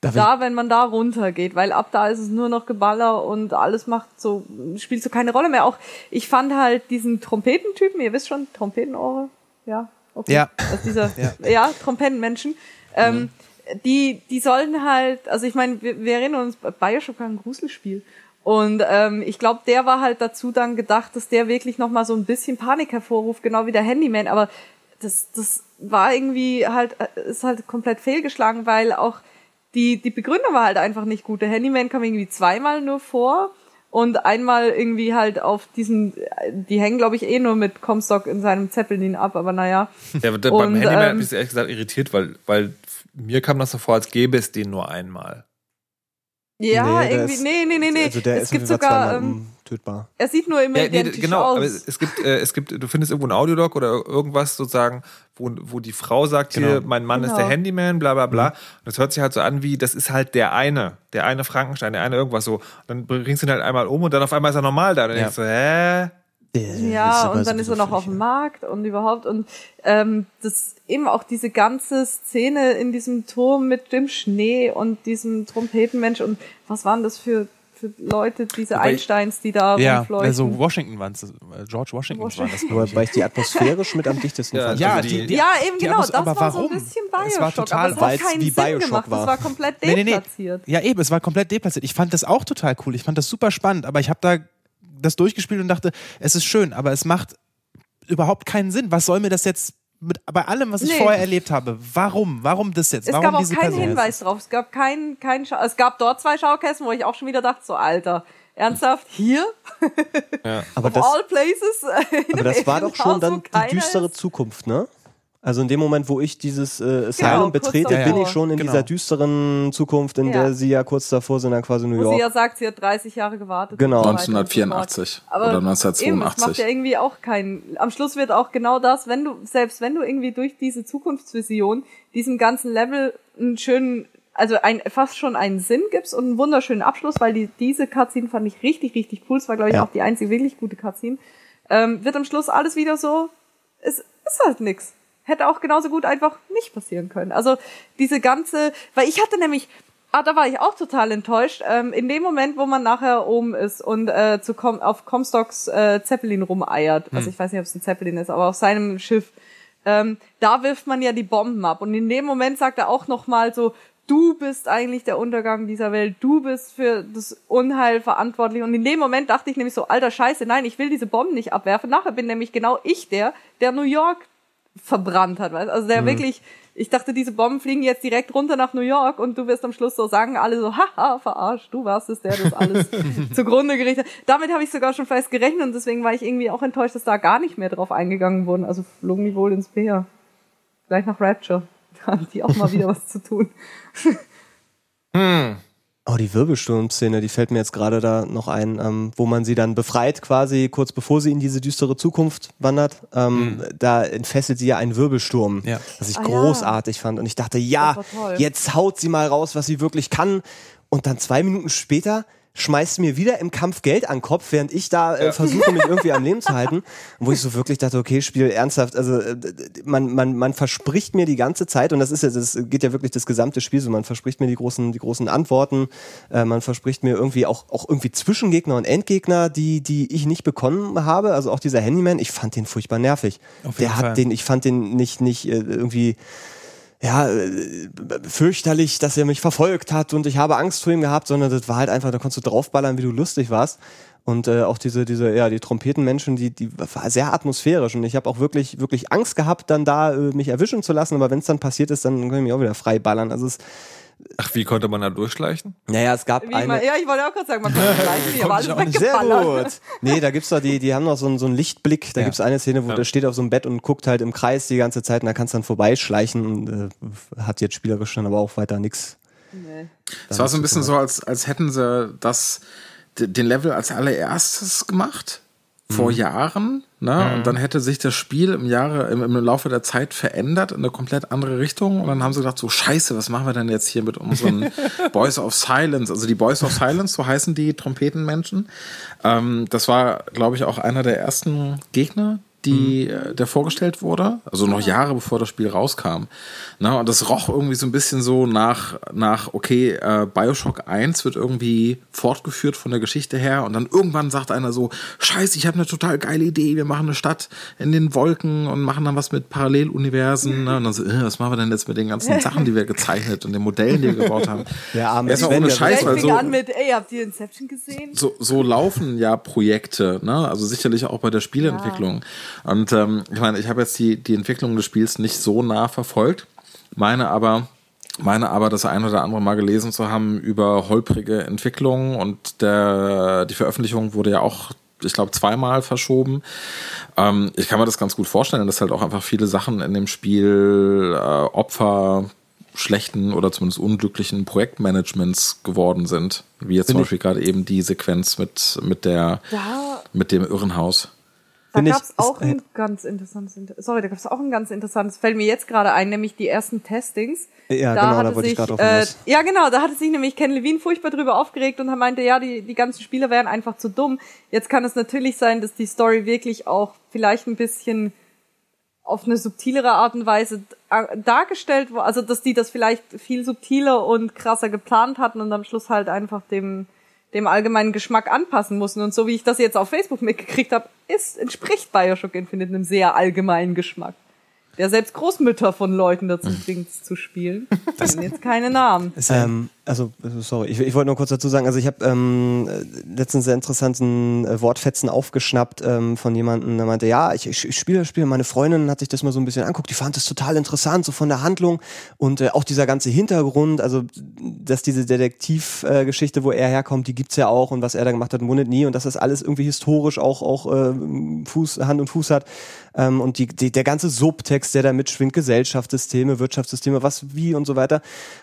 D: Darf ich-
F: Da, wenn man da runtergeht, weil ab da ist es nur noch Geballer und alles macht so, spielt so keine Rolle mehr. Auch ich fand halt diesen Trompetentypen, ihr wisst schon, Trompetenohre, ja, okay.
D: Ja.
F: Also dieser,
D: Ja.
F: ja, Trompetenmenschen. Ähm, die, die sollen halt, also ich meine, wir, wir erinnern uns, Bioshock war ein Gruselspiel. Und ähm, ich glaube, der war halt dazu dann gedacht, dass der wirklich nochmal so ein bisschen Panik hervorruft, genau wie der Handyman. Aber das, das war irgendwie halt, äh, ist halt komplett fehlgeschlagen, weil auch die, die Begründung war halt einfach nicht gut. Der Handyman kam irgendwie zweimal nur vor und einmal irgendwie halt auf diesen, die hängen glaube ich eh nur mit Comstock in seinem Zeppelin ab, aber naja.
B: Ja, der,
F: Und,
B: beim Handyman hat
F: ähm,
B: mich ehrlich gesagt irritiert, weil, weil mir kam das so vor, als gäbe es den nur einmal.
F: Ja,
C: Nee,
F: irgendwie,
C: ist-
F: nee, nee, nee, nee.
C: Also der
F: es
C: ist
F: gibt sogar, ähm,
C: untötbar.
F: er sieht nur immer
B: Ja, nee,
F: identisch
B: genau,
F: aus.
B: aber es gibt, äh, es gibt, du findest irgendwo ein Audiolog oder irgendwas sozusagen, wo, wo die Frau sagt, hier,
D: Genau.
B: mein Mann ist
F: Genau.
B: der Handyman, bla bla bla. Und das hört sich halt so an wie, das ist halt der eine, der eine Frankenstein, der eine irgendwas so. Und dann bringst du ihn halt einmal um und dann auf einmal ist er normal da. Und dann
D: Ja.
B: denkst du, hä?
F: Ja, und dann ist er noch auf dem Markt und überhaupt und ähm, das eben auch diese ganze Szene in diesem Turm mit dem Schnee und diesem Trompetenmensch und was waren das für, für Leute, diese
B: Wobei-
F: Einsteins, die da
D: Ja,
F: rumfleuchten?
D: also Washington waren es, George Washington war das. glaub ich.
C: Die atmosphärisch mit am dichtesten
B: Ja,
C: fand.
B: Ja,
C: Also
B: die-
F: ja, eben
D: die
F: genau, das
D: aber
F: war so
D: warum?
F: ein bisschen
D: Es war
F: Bioshock,
D: total-
F: aber es hat keinen
C: wie
F: Sinn
C: Bioshock
F: gemacht,
C: war.
F: das war komplett
D: Nee, nee, nee.
F: deplatziert.
D: Ja, eben, es war komplett deplatziert. Ich fand das auch total cool. Ich fand das super spannend, aber ich habe da das durchgespielt und dachte, es ist schön, aber es macht überhaupt keinen Sinn. Was soll mir das jetzt mit, bei allem, was ich
F: Nee.
D: vorher erlebt habe? Warum? Warum das jetzt?
F: Es
D: Warum
F: gab auch
D: diese
F: keinen
D: Person?
F: Hinweis drauf. Es gab keinen, keinen es gab dort zwei Schaukästen, wo ich auch schon wieder dachte, so Alter, ernsthaft, hier?
C: aber
F: Of
C: das,
F: all places?
C: aber das war doch schon dann die düstere
F: ist?
C: Zukunft, ne? Also in dem Moment, wo ich dieses äh, Asylum
F: kurz
C: betrete, bin ich schon in
D: Genau.
C: dieser düsteren Zukunft, in
F: Ja.
C: der sie ja kurz davor sind, dann quasi New
F: Wo
C: York.
F: sie ja sagt, sie hat 30 Jahre gewartet.
C: Genau.
F: und so weiter und so
E: 1984
F: fort. Aber
E: oder
F: Eben, es
E: 1982.
F: macht ja irgendwie auch keinen. Am Schluss wird auch genau das, wenn du, selbst wenn du irgendwie durch diese Zukunftsvision diesem ganzen Level einen schönen, also ein, fast schon einen Sinn gibst und einen wunderschönen Abschluss, weil die, diese Cutscene fand ich richtig, richtig cool. Es war, glaube ich,
C: Ja.
F: auch die einzige wirklich gute Cutscene. Ähm, wird am Schluss alles wieder so, es ist halt nix. Hätte auch genauso gut einfach nicht passieren können. Also diese ganze, weil ich hatte nämlich, ah, da war ich auch total enttäuscht. Ähm, in dem Moment, wo man nachher oben ist und äh, zu Com auf Comstocks äh, Zeppelin rumeiert, also ich weiß nicht, ob es ein Zeppelin ist, aber auf seinem Schiff, ähm, da wirft man ja die Bomben ab. Und in dem Moment sagt er auch noch mal so, du bist eigentlich der Untergang dieser Welt, du bist für das Unheil verantwortlich. Und in dem Moment dachte ich nämlich so, alter Scheiße, nein, ich will diese Bomben nicht abwerfen. Nachher bin nämlich genau ich der, der New York verbrannt hat, weißt? Also der wirklich, ich dachte, diese Bomben fliegen jetzt direkt runter nach New York und du wirst am Schluss so sagen, alle so, haha, verarscht, du warst es, der das alles zugrunde gerichtet hat. Damit habe ich sogar schon fest gerechnet und deswegen war ich irgendwie auch enttäuscht, dass da gar nicht mehr drauf eingegangen wurden. Also flogen die wohl ins Meer. Gleich nach Rapture. Da haben die auch mal wieder was zu tun.
C: Oh, die Wirbelsturm-Szene, die fällt mir jetzt gerade da noch ein, ähm, wo man sie dann befreit, quasi kurz bevor sie in diese düstere Zukunft wandert. Ähm, Da entfesselt sie ja einen Wirbelsturm,
D: Ja.
C: was ich
F: Ah, ja.
C: großartig fand. Und ich dachte, ja, jetzt haut sie mal raus, was sie wirklich kann. Und dann zwei Minuten später schmeißt mir wieder im Kampf Geld an den Kopf, während ich da äh, versuche, mich irgendwie am Leben zu halten. Wo ich so wirklich dachte, okay, Spiel ernsthaft, also äh, man, man, man verspricht mir die ganze Zeit, und das ist ja, das geht ja wirklich das gesamte Spiel so, man verspricht mir die großen, die großen Antworten, äh, man verspricht mir irgendwie auch, auch irgendwie Zwischengegner und Endgegner, die, die ich nicht bekommen habe. Also auch dieser Handyman, ich fand den furchtbar nervig.
D: Auf jeden
C: Der hat
D: Fall.
C: den, ich fand den nicht, nicht äh, irgendwie ja, äh, fürchterlich, dass er mich verfolgt hat und ich habe Angst vor ihm gehabt, sondern das war halt einfach, da konntest du draufballern, wie du lustig warst. Und äh, auch diese, diese, ja, die Trompetenmenschen, die, die war sehr atmosphärisch und ich habe auch wirklich, wirklich Angst gehabt, dann da äh, mich erwischen zu lassen, aber wenn es dann passiert ist, dann kann ich mich auch wieder frei ballern. Also es,
B: Ach, wie konnte man da durchschleichen?
C: naja, es gab
F: Wie
C: eine.
F: man, ja, ich wollte auch gerade sagen, man kann gleich nicht, aber alles
C: Sehr
F: weggeballert.
C: gut. Nee, da gibt's doch die, die haben noch so einen, so einen Lichtblick. Da
D: Ja.
C: gibt's eine Szene, wo der steht auf so einem Bett und guckt halt im Kreis die ganze Zeit und da kannst du dann vorbeischleichen und äh, hat jetzt spielerisch dann aber auch weiter nix.
F: Nee.
E: Es war so ein bisschen so, als, als hätten sie das, den Level als allererstes gemacht. Vor Jahren, ne? Und dann hätte sich das Spiel im Jahre, im, im Laufe der Zeit verändert in eine komplett andere Richtung. Und dann haben sie gedacht, so Scheiße, was machen wir denn jetzt hier mit unseren Boys of Silence? Also die Boys of Silence, so heißen die Trompetenmenschen. Ähm, das war, glaube ich, auch einer der ersten Gegner, die, äh, der vorgestellt wurde, also noch Jahre bevor das Spiel rauskam. Na, und das roch irgendwie so ein bisschen so nach, nach okay, äh, Bioshock 1 wird irgendwie fortgeführt von der Geschichte her und dann irgendwann sagt einer so, scheiße, ich habe eine total geile Idee, wir machen eine Stadt in den Wolken und machen dann was mit Paralleluniversen. Ne? Und dann so, äh, was machen wir denn jetzt mit den ganzen Sachen, die wir gezeichnet und den Modellen, die wir gebaut haben?
C: Der arme
E: Erstmal ohne
C: der
E: Scheiß,
F: Ja,
E: weil so,
F: an mit, ey, habt ihr Inception gesehen?
E: so, so laufen ja Projekte, ne? Also sicherlich auch bei der Spieleentwicklung. Und ähm, ich meine, ich habe jetzt die, die Entwicklung des Spiels nicht so nah verfolgt, meine aber, meine aber das ein oder andere Mal gelesen zu haben über holprige Entwicklungen und der, die Veröffentlichung wurde ja auch ich glaube, zweimal verschoben. Ähm, ich kann mir das ganz gut vorstellen, dass halt auch einfach viele Sachen in dem Spiel äh, Opfer schlechten oder zumindest unglücklichen Projektmanagements geworden sind. Wie jetzt zum
C: Bin ich-
E: Beispiel gerade eben die Sequenz mit, mit der,
F: Da,
E: mit dem Irrenhaus.
F: Da
C: ich-
F: gab's auch ein ganz interessantes, Inter- sorry, da gab's auch ein ganz interessantes, fällt mir jetzt gerade ein, nämlich die ersten Testings.
C: Ja,
F: da
C: genau,
F: hatte
C: da wollte ich
F: sich,
C: gerade drauf
F: äh. Ja, genau, da hatte sich nämlich Ken Levine furchtbar drüber aufgeregt und er meinte, ja, die, die ganzen Spieler wären einfach zu dumm. Jetzt kann es natürlich sein, dass die Story wirklich auch vielleicht ein bisschen auf eine subtilere Art und Weise äh, dargestellt war, also dass die das vielleicht viel subtiler und krasser geplant hatten und am Schluss halt einfach dem dem allgemeinen Geschmack anpassen mussten und so wie ich das jetzt auf Facebook mitgekriegt habe, ist entspricht BioShock Infinite einem sehr allgemeinen Geschmack. Der selbst Großmütter von Leuten dazu bringt zu spielen. Das sind jetzt keine Namen.
C: Ähm, also, sorry, ich, ich wollte nur kurz dazu sagen, also ich habe ähm, äh, letztens sehr interessanten äh, Wortfetzen aufgeschnappt ähm, von jemandem, der meinte, ja, ich, ich, ich spiele das Spiel, meine Freundin hat sich das mal so ein bisschen anguckt, die fand das total interessant, so von der Handlung und äh, auch dieser ganze Hintergrund, also dass diese Detektivgeschichte, äh, wo er herkommt, die gibt's ja auch und was er da gemacht hat, wundert nie und dass das alles irgendwie historisch auch, auch äh, Fuß, Hand und Fuß hat ähm, und die, die, der ganze Subtext, der da mitschwingt, Gesellschaftssysteme, Wirtschaftssysteme, was, wie und so weiter.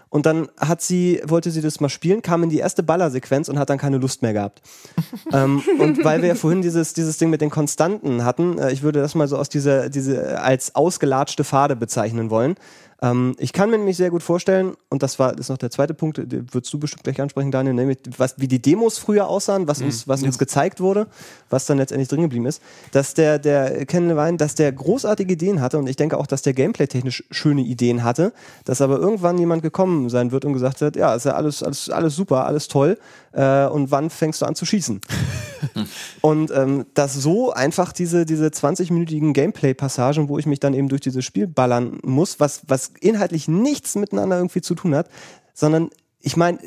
C: Und dann hat sie, wollte sie das mal spielen, kam in die erste Ballersequenz und hat dann keine Lust mehr gehabt. ähm, und weil wir ja vorhin dieses, dieses Ding mit den Konstanten hatten, äh, ich würde das mal so aus dieser, diese als ausgelatschte Pfade bezeichnen wollen. Ähm, ich kann mir nämlich sehr gut vorstellen, und das war das ist noch der zweite Punkt, den würdest du bestimmt gleich ansprechen, Daniel, nämlich was, wie die Demos früher aussahen, was uns, was uns gezeigt wurde, was dann letztendlich drin geblieben ist, dass der, der Ken Levine, dass der großartige Ideen hatte und ich denke auch, dass der gameplay-technisch schöne Ideen hatte, dass aber irgendwann jemand gekommen sein wird und gesagt hat, ja, ist ja alles, alles, alles super, alles toll, äh, und wann fängst du an zu schießen? Und ähm, dass so einfach diese, diese 20-minütigen Gameplay-Passagen, wo ich mich dann eben durch dieses Spiel ballern muss, was, was inhaltlich nichts miteinander irgendwie zu tun hat, sondern ich meine,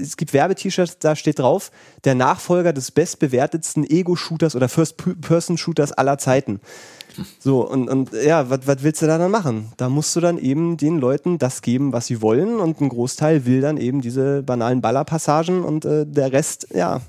C: es gibt Werbe-T-Shirts, da steht drauf, der Nachfolger des bestbewertetsten Ego-Shooters oder First-Person-Shooters aller Zeiten. So, und, und ja, was willst du da dann machen? Da musst du dann eben den Leuten das geben, was sie wollen und ein Großteil will dann eben diese banalen Ballerpassagen und äh, der Rest, ja.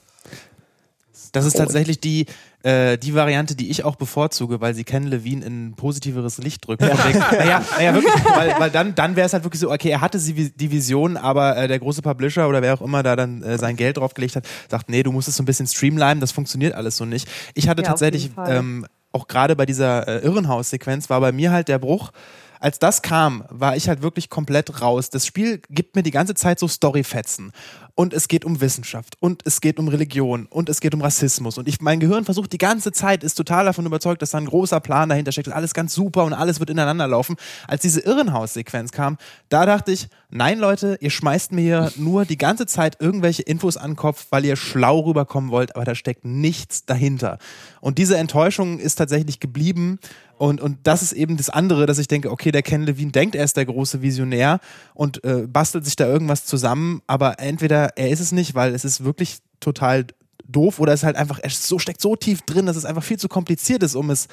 D: Das ist tatsächlich die, äh, die Variante, die ich auch bevorzuge, weil sie Ken Levine in ein positiveres Licht drücken. Ja. naja, naja, wirklich, weil, weil dann, dann wäre es halt wirklich so, okay, er hatte die Vision, aber äh, der große Publisher oder wer auch immer da dann äh, sein Geld draufgelegt hat, sagt, nee, du musst es so ein bisschen streamlinen, das funktioniert alles so nicht. Ich hatte ja, tatsächlich ähm, auch gerade bei dieser äh, Irrenhaus-Sequenz war bei mir halt der Bruch. Als das kam, war ich halt wirklich komplett raus. Das Spiel gibt mir die ganze Zeit so Storyfetzen und es geht um Wissenschaft und es geht um Religion und es geht um Rassismus und ich mein Gehirn versucht die ganze Zeit ist total davon überzeugt, dass da ein großer Plan dahinter steckt alles ganz super und alles wird ineinander laufen. Als diese Irrenhaus-Sequenz kam, da dachte ich, nein Leute, ihr schmeißt mir hier nur die ganze Zeit irgendwelche Infos an den Kopf, weil ihr schlau rüberkommen wollt, aber da steckt nichts dahinter. Und diese Enttäuschung ist tatsächlich geblieben und, und das ist eben das andere, dass ich denke, okay, der Ken Levine denkt, er ist der große Visionär und äh, bastelt sich da irgendwas zusammen, aber entweder er ist es nicht, weil es ist wirklich total doof oder es ist halt einfach, er so, steckt so tief drin, dass es einfach viel zu kompliziert ist, um es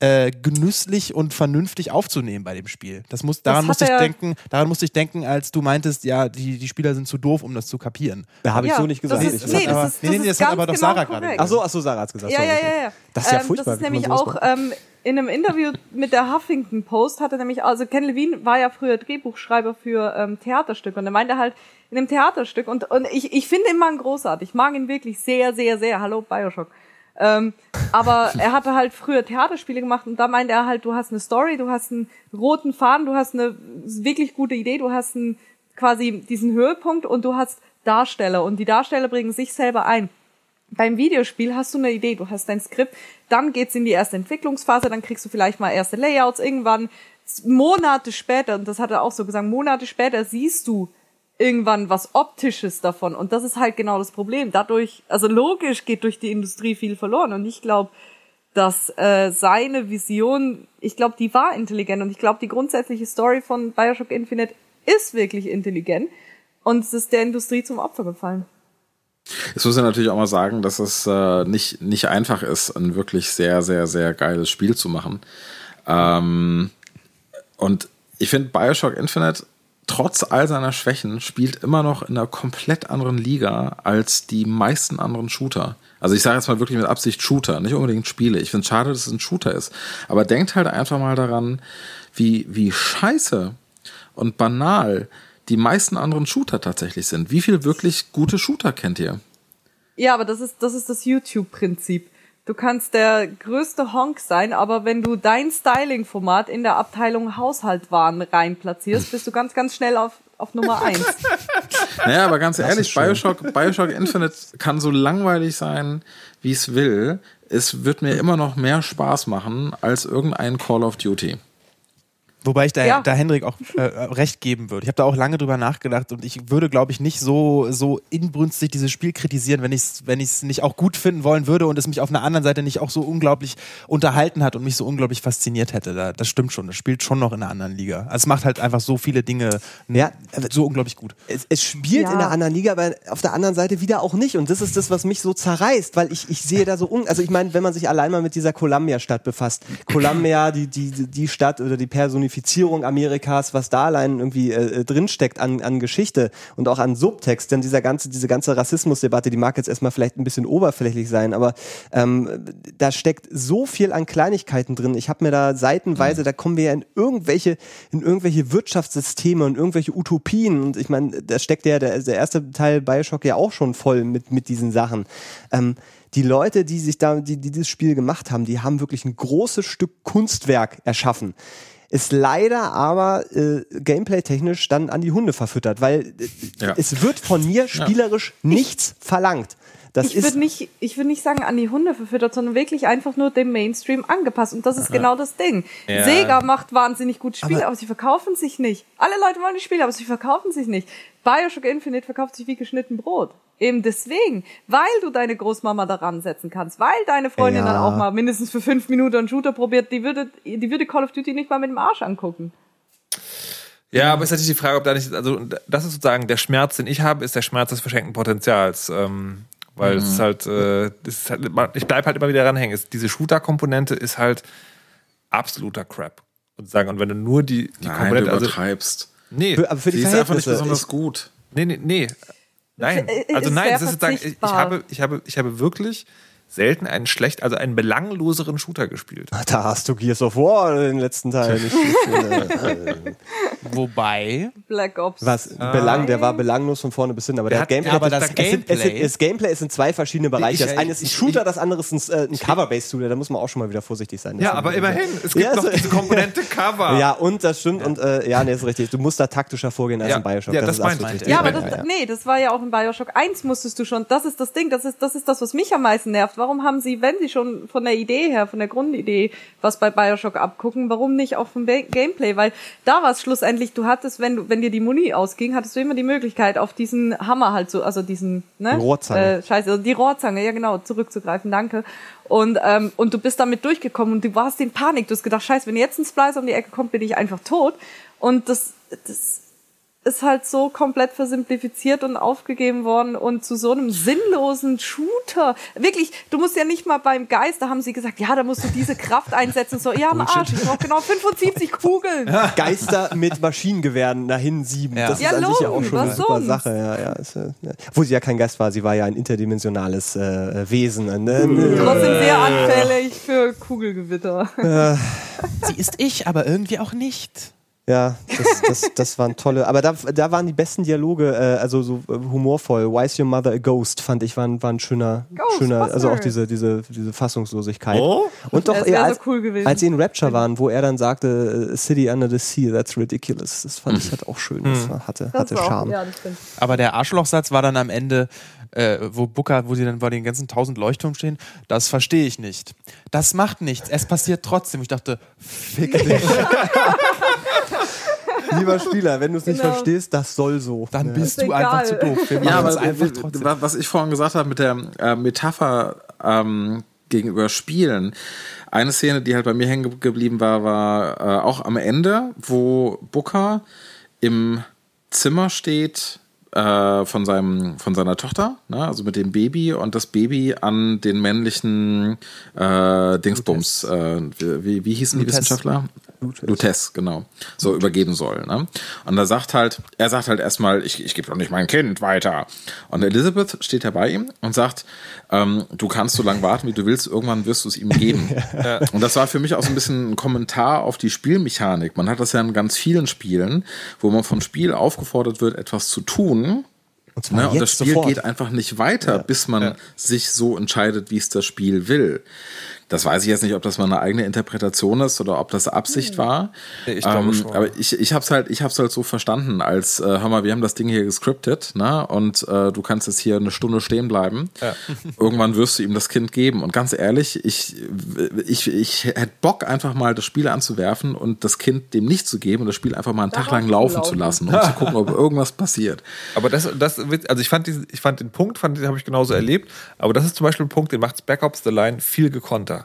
D: äh, genüsslich und vernünftig aufzunehmen bei dem Spiel. Das muss, daran musste ich denken, daran musste ich denken, als du meintest, ja, die, die Spieler sind zu doof, um das zu kapieren.
C: Da habe ich
F: ja,
C: so nicht gesagt.
F: Das ist, nee, das, ist, das, nee, nee, das hat aber doch
C: genau
F: Sarah gerade
C: gesagt. Ach so, ach so, Sarah hat gesagt.
F: Ja, ja, ja, ja.
C: Das ist ja
F: ähm,
C: furchtbar.
F: Das ist nämlich auch ähm, in einem Interview mit der Huffington Post hatte nämlich, also Ken Levine war ja früher Drehbuchschreiber für ähm, Theaterstücke und er meinte halt in einem Theaterstück und, und ich, ich finde ihn mal großartig. Ich mag ihn wirklich sehr, sehr, sehr. Hallo, Bioshock. Ähm, aber er hatte halt früher Theaterspiele gemacht und da meinte er halt, du hast eine Story, du hast einen roten Faden, du hast eine wirklich gute Idee, du hast einen, quasi diesen Höhepunkt und du hast Darsteller und die Darsteller bringen sich selber ein. Beim Videospiel hast du eine Idee, du hast dein Skript, dann geht's in die erste Entwicklungsphase, dann kriegst du vielleicht mal erste Layouts, irgendwann Monate später, und das hat er auch so gesagt, Monate später siehst du irgendwann was Optisches davon. Und das ist halt genau das Problem. Dadurch, also logisch geht durch die Industrie viel verloren. Und ich glaube, dass äh, seine Vision, ich glaube, die war intelligent. Und ich glaube, die grundsätzliche Story von Bioshock Infinite ist wirklich intelligent. Und es ist der Industrie zum Opfer gefallen.
E: Jetzt muss ich natürlich auch mal sagen, dass es äh, nicht, nicht einfach ist, ein wirklich sehr, sehr, sehr geiles Spiel zu machen. Ähm, und ich finde Bioshock Infinite trotz all seiner Schwächen spielt immer noch in einer komplett anderen Liga als die meisten anderen Shooter. Also ich sage jetzt mal wirklich mit Absicht Shooter, nicht unbedingt Spiele. Ich finde es schade, dass es ein Shooter ist. Aber denkt halt einfach mal daran, wie, wie scheiße und banal die meisten anderen Shooter tatsächlich sind. Wie viel wirklich gute Shooter kennt ihr?
F: Ja, aber das ist das, ist das YouTube-Prinzip. Du kannst der größte Honk sein, aber wenn du dein Styling-Format in der Abteilung Haushaltwaren rein platzierst, bist du ganz, ganz schnell auf, auf Nummer eins.
E: naja, aber ganz ehrlich, Bioshock, Bioshock Infinite kann so langweilig sein, wie es will. Es wird mir immer noch mehr Spaß machen als irgendein Call of Duty.
D: Wobei ich da, ja. da Hendrik auch äh, recht geben würde. Ich habe da auch lange drüber nachgedacht und ich würde, glaube ich, nicht so, so inbrünstig dieses Spiel kritisieren, wenn ich es wenn nicht auch gut finden wollen würde und es mich auf einer anderen Seite nicht auch so unglaublich unterhalten hat und mich so unglaublich fasziniert hätte. Da, das stimmt schon. Das spielt schon noch in einer anderen Liga. Also es macht halt einfach so viele Dinge ja, so unglaublich gut.
C: Es, es spielt ja. in einer anderen Liga, aber auf der anderen Seite wieder auch nicht. Und das ist das, was mich so zerreißt, weil ich, ich sehe da so, un also ich meine, wenn man sich allein mal mit dieser Columbia-Stadt befasst. Columbia, die, die, die Stadt oder die Personifizierung Personifizierung Amerikas, was da allein irgendwie äh, äh, drinsteckt an, an Geschichte und auch an Subtext, denn dieser ganze, diese ganze Rassismusdebatte, die mag jetzt erstmal vielleicht ein bisschen oberflächlich sein, aber ähm, da steckt so viel an Kleinigkeiten drin. Ich habe mir da seitenweise, mhm. da kommen wir ja in irgendwelche, in irgendwelche Wirtschaftssysteme und irgendwelche Utopien und ich meine, da steckt ja der, der erste Teil Bioshock ja auch schon voll mit, mit diesen Sachen. Ähm, die Leute, die sich da, die, die dieses Spiel gemacht haben, die haben wirklich ein großes Stück Kunstwerk erschaffen ist leider aber äh, gameplay-technisch dann an die Hunde verfüttert, weil äh, ja. es wird von mir spielerisch ja. nichts verlangt. Das
F: ich würde nicht, ich würde nicht sagen an die Hunde verfüttert, sondern wirklich einfach nur dem Mainstream angepasst. Und das ist genau das Ding. Ja. Sega macht wahnsinnig gut Spiele, aber, aber, sie verkaufen sich nicht. Alle Leute wollen die Spiele, aber sie verkaufen sich nicht. Bioshock Infinite verkauft sich wie geschnitten Brot. Eben deswegen, weil du deine Großmama daran setzen kannst, weil deine Freundin ja. dann auch mal mindestens für fünf Minuten einen Shooter probiert, die würde, die würde Call of Duty nicht mal mit dem Arsch angucken.
B: Ja, aber ist natürlich die Frage, ob da nicht, also das ist sozusagen der Schmerz, den ich habe, ist der Schmerz des verschenkten Potenzials. Ähm, weil es ist halt, äh, das ist halt, ich bleib halt immer wieder ranhängen. Es, diese Shooter-Komponente ist halt absoluter Crap. Und sagen, und wenn du nur die, die
E: Nein, du
B: Komponente, also,
E: übertreibst.
B: Nee,
C: Für, aber für die
E: Die ist einfach nicht besonders gut.
B: nee, nee, nee. Nein, also nein,
F: sehr
B: das ist sozusagen, ich, ich habe, ich habe, ich habe wirklich selten einen schlecht, also einen belangloseren Shooter gespielt.
C: Da hast du Gears of War in den letzten Teil nicht gespielt.
D: Wobei,
F: Black Ops.
C: Was belang, der war belanglos von vorne bis hin, aber der,
B: Der
C: hat Gameplay.
D: aber
C: das,
D: das
C: es sind, es sind,
D: Gameplay-
C: das Gameplay ist in zwei verschiedene Bereiche.
B: Ich-
C: das eine ist ein Shooter,
B: ich-
C: das andere ist ein, äh, ein Cover-Based Shooter. Da muss man auch schon mal wieder vorsichtig sein. Das
B: Ja, aber immerhin, es gibt
C: Ja,
B: noch
C: so-
B: diese Komponente Cover.
C: Ja, und das stimmt. Und äh, ja, nee, ist richtig. Du musst da taktischer vorgehen als
B: Ja,
C: in Bioshock.
B: ja,
C: das,
B: das
C: ist richtig.
F: Ja, aber
B: Ja,
F: das, nee, das war ja auch in Bioshock 1 musstest du schon. Das ist das Ding, das ist, das ist das, was mich am meisten nervt. Warum haben sie, wenn sie schon von der Idee her, von der Grundidee, was bei Bioshock abgucken, warum nicht auch vom Gameplay? Weil da war es schlussendlich, du hattest, wenn du, wenn dir die Muni ausging, hattest du immer die Möglichkeit, auf diesen Hammer halt so, also diesen, ne?
C: Rohrzange.
F: Äh, scheiße, also die Rohrzange, ja genau, zurückzugreifen, danke. Und, ähm, und du bist damit durchgekommen und du warst in Panik. Du hast gedacht, scheiße, wenn jetzt ein Splice um die Ecke kommt, bin ich einfach tot. Und das, das ist halt so komplett versimplifiziert und aufgegeben worden und zu so einem sinnlosen Shooter. Wirklich, du musst ja nicht mal beim Geist, da haben sie gesagt, ja, da musst du diese Kraft einsetzen. So, ja, am Arsch, ich brauch genau 75 Kugeln.
C: Geister mit Maschinengewehren dahin sieben.
D: Ja.
C: Das ist
F: Ja,
C: an sich ja auch schon eine
F: was
C: super
F: sonst?
C: Sache. Ja, ja, ist, äh, ja. Wo sie ja kein Geist war, sie war ja ein interdimensionales äh, Wesen. Ne?
F: Trotzdem sehr anfällig für Kugelgewitter.
D: sie ist ich, aber irgendwie auch nicht.
C: Ja, das, das, das waren tolle. Aber da, da waren die besten Dialoge, äh, also so äh, humorvoll. Why is your mother a ghost? Fand ich, war, ein- war ein schöner, schöner, also auch diese, diese, diese Fassungslosigkeit.
B: Oh?
C: Und doch, ja,
F: so
C: als,
F: cool gewesen.
C: als sie in Rapture waren, wo er dann sagte, äh, City under the sea, that's ridiculous. Das fand ich halt auch schön. Das war, hatte,
F: Das
C: hatte
F: war auch-
C: Charme.
F: Ja.
D: Aber der Arschlochsatz war dann am Ende, äh, wo Booker, wo sie dann vor den ganzen tausend Leuchtturmen stehen, das verstehe ich nicht. Das macht nichts, es passiert trotzdem. Ich dachte, fick dich,
C: Lieber Spieler, wenn du es nicht
F: Genau.
C: verstehst, das soll so.
D: dann
C: Ja.
D: bist
F: Ist
D: du einfach
F: egal.
D: zu doof. Wir
E: Ja, aber
D: einfach trotzdem.
E: was ich vorhin gesagt habe mit der äh, Metapher ähm, gegenüber Spielen. Eine Szene, die halt bei mir hängen ge- geblieben war, war äh, auch am Ende, wo Booker im Zimmer steht äh, von seinem von seiner Tochter, ne? also mit dem Baby und das Baby an den männlichen äh, Dingsbums, äh, wie, wie, hießen die. Wissenschaftler? Lutes, genau. So übergeben soll. Ne? Und er sagt halt, er sagt halt erstmal, ich, ich gebe doch nicht mein Kind weiter. Und Elizabeth steht da bei ihm und sagt, ähm, du kannst so lange warten, wie du willst, irgendwann wirst du es ihm geben. Und das war für mich auch so ein bisschen ein Kommentar auf die Spielmechanik. Man hat das ja in ganz vielen Spielen, wo man vom Spiel aufgefordert wird, etwas zu tun.
C: Und
E: Ne, und das Spiel
C: sofort.
E: geht einfach nicht weiter, bis man sich so entscheidet, wie es das Spiel will. Das weiß ich jetzt nicht, ob das mal eine eigene Interpretation ist oder ob das Absicht war.
B: Ich glaube schon.
E: Aber ich, ich habe es halt, ich hab's halt so verstanden, als äh, hör mal, wir haben das Ding hier gescriptet, ne? Und äh, du kannst jetzt hier eine Stunde stehen bleiben. Irgendwann wirst du ihm das Kind geben. Und ganz ehrlich, ich, ich, ich hätte Bock, einfach mal das Spiel anzuwerfen und das Kind dem nicht zu geben und das Spiel einfach mal einen Tag lang laufen zu lassen, um zu gucken, ob irgendwas passiert.
B: Aber das, das, wird- also ich fand, diesen, ich fand den Punkt, fand, den habe ich genauso erlebt. Aber das ist zum Beispiel ein Punkt, den macht Spec Ops The Line viel gekonter.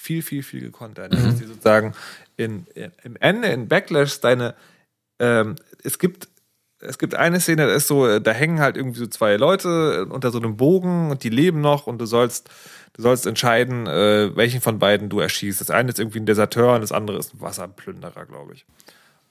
B: Viel, viel, viel gekonter. Dass die sozusagen in, in, im Ende, in Backlash, deine, ähm, es gibt, es gibt eine Szene, da ist so, da hängen halt irgendwie so zwei Leute unter so einem Bogen und die leben noch und du sollst, du sollst entscheiden, äh, welchen von beiden du erschießt. Das eine ist irgendwie ein Deserteur und das andere ist ein Wasserplünderer, glaube ich.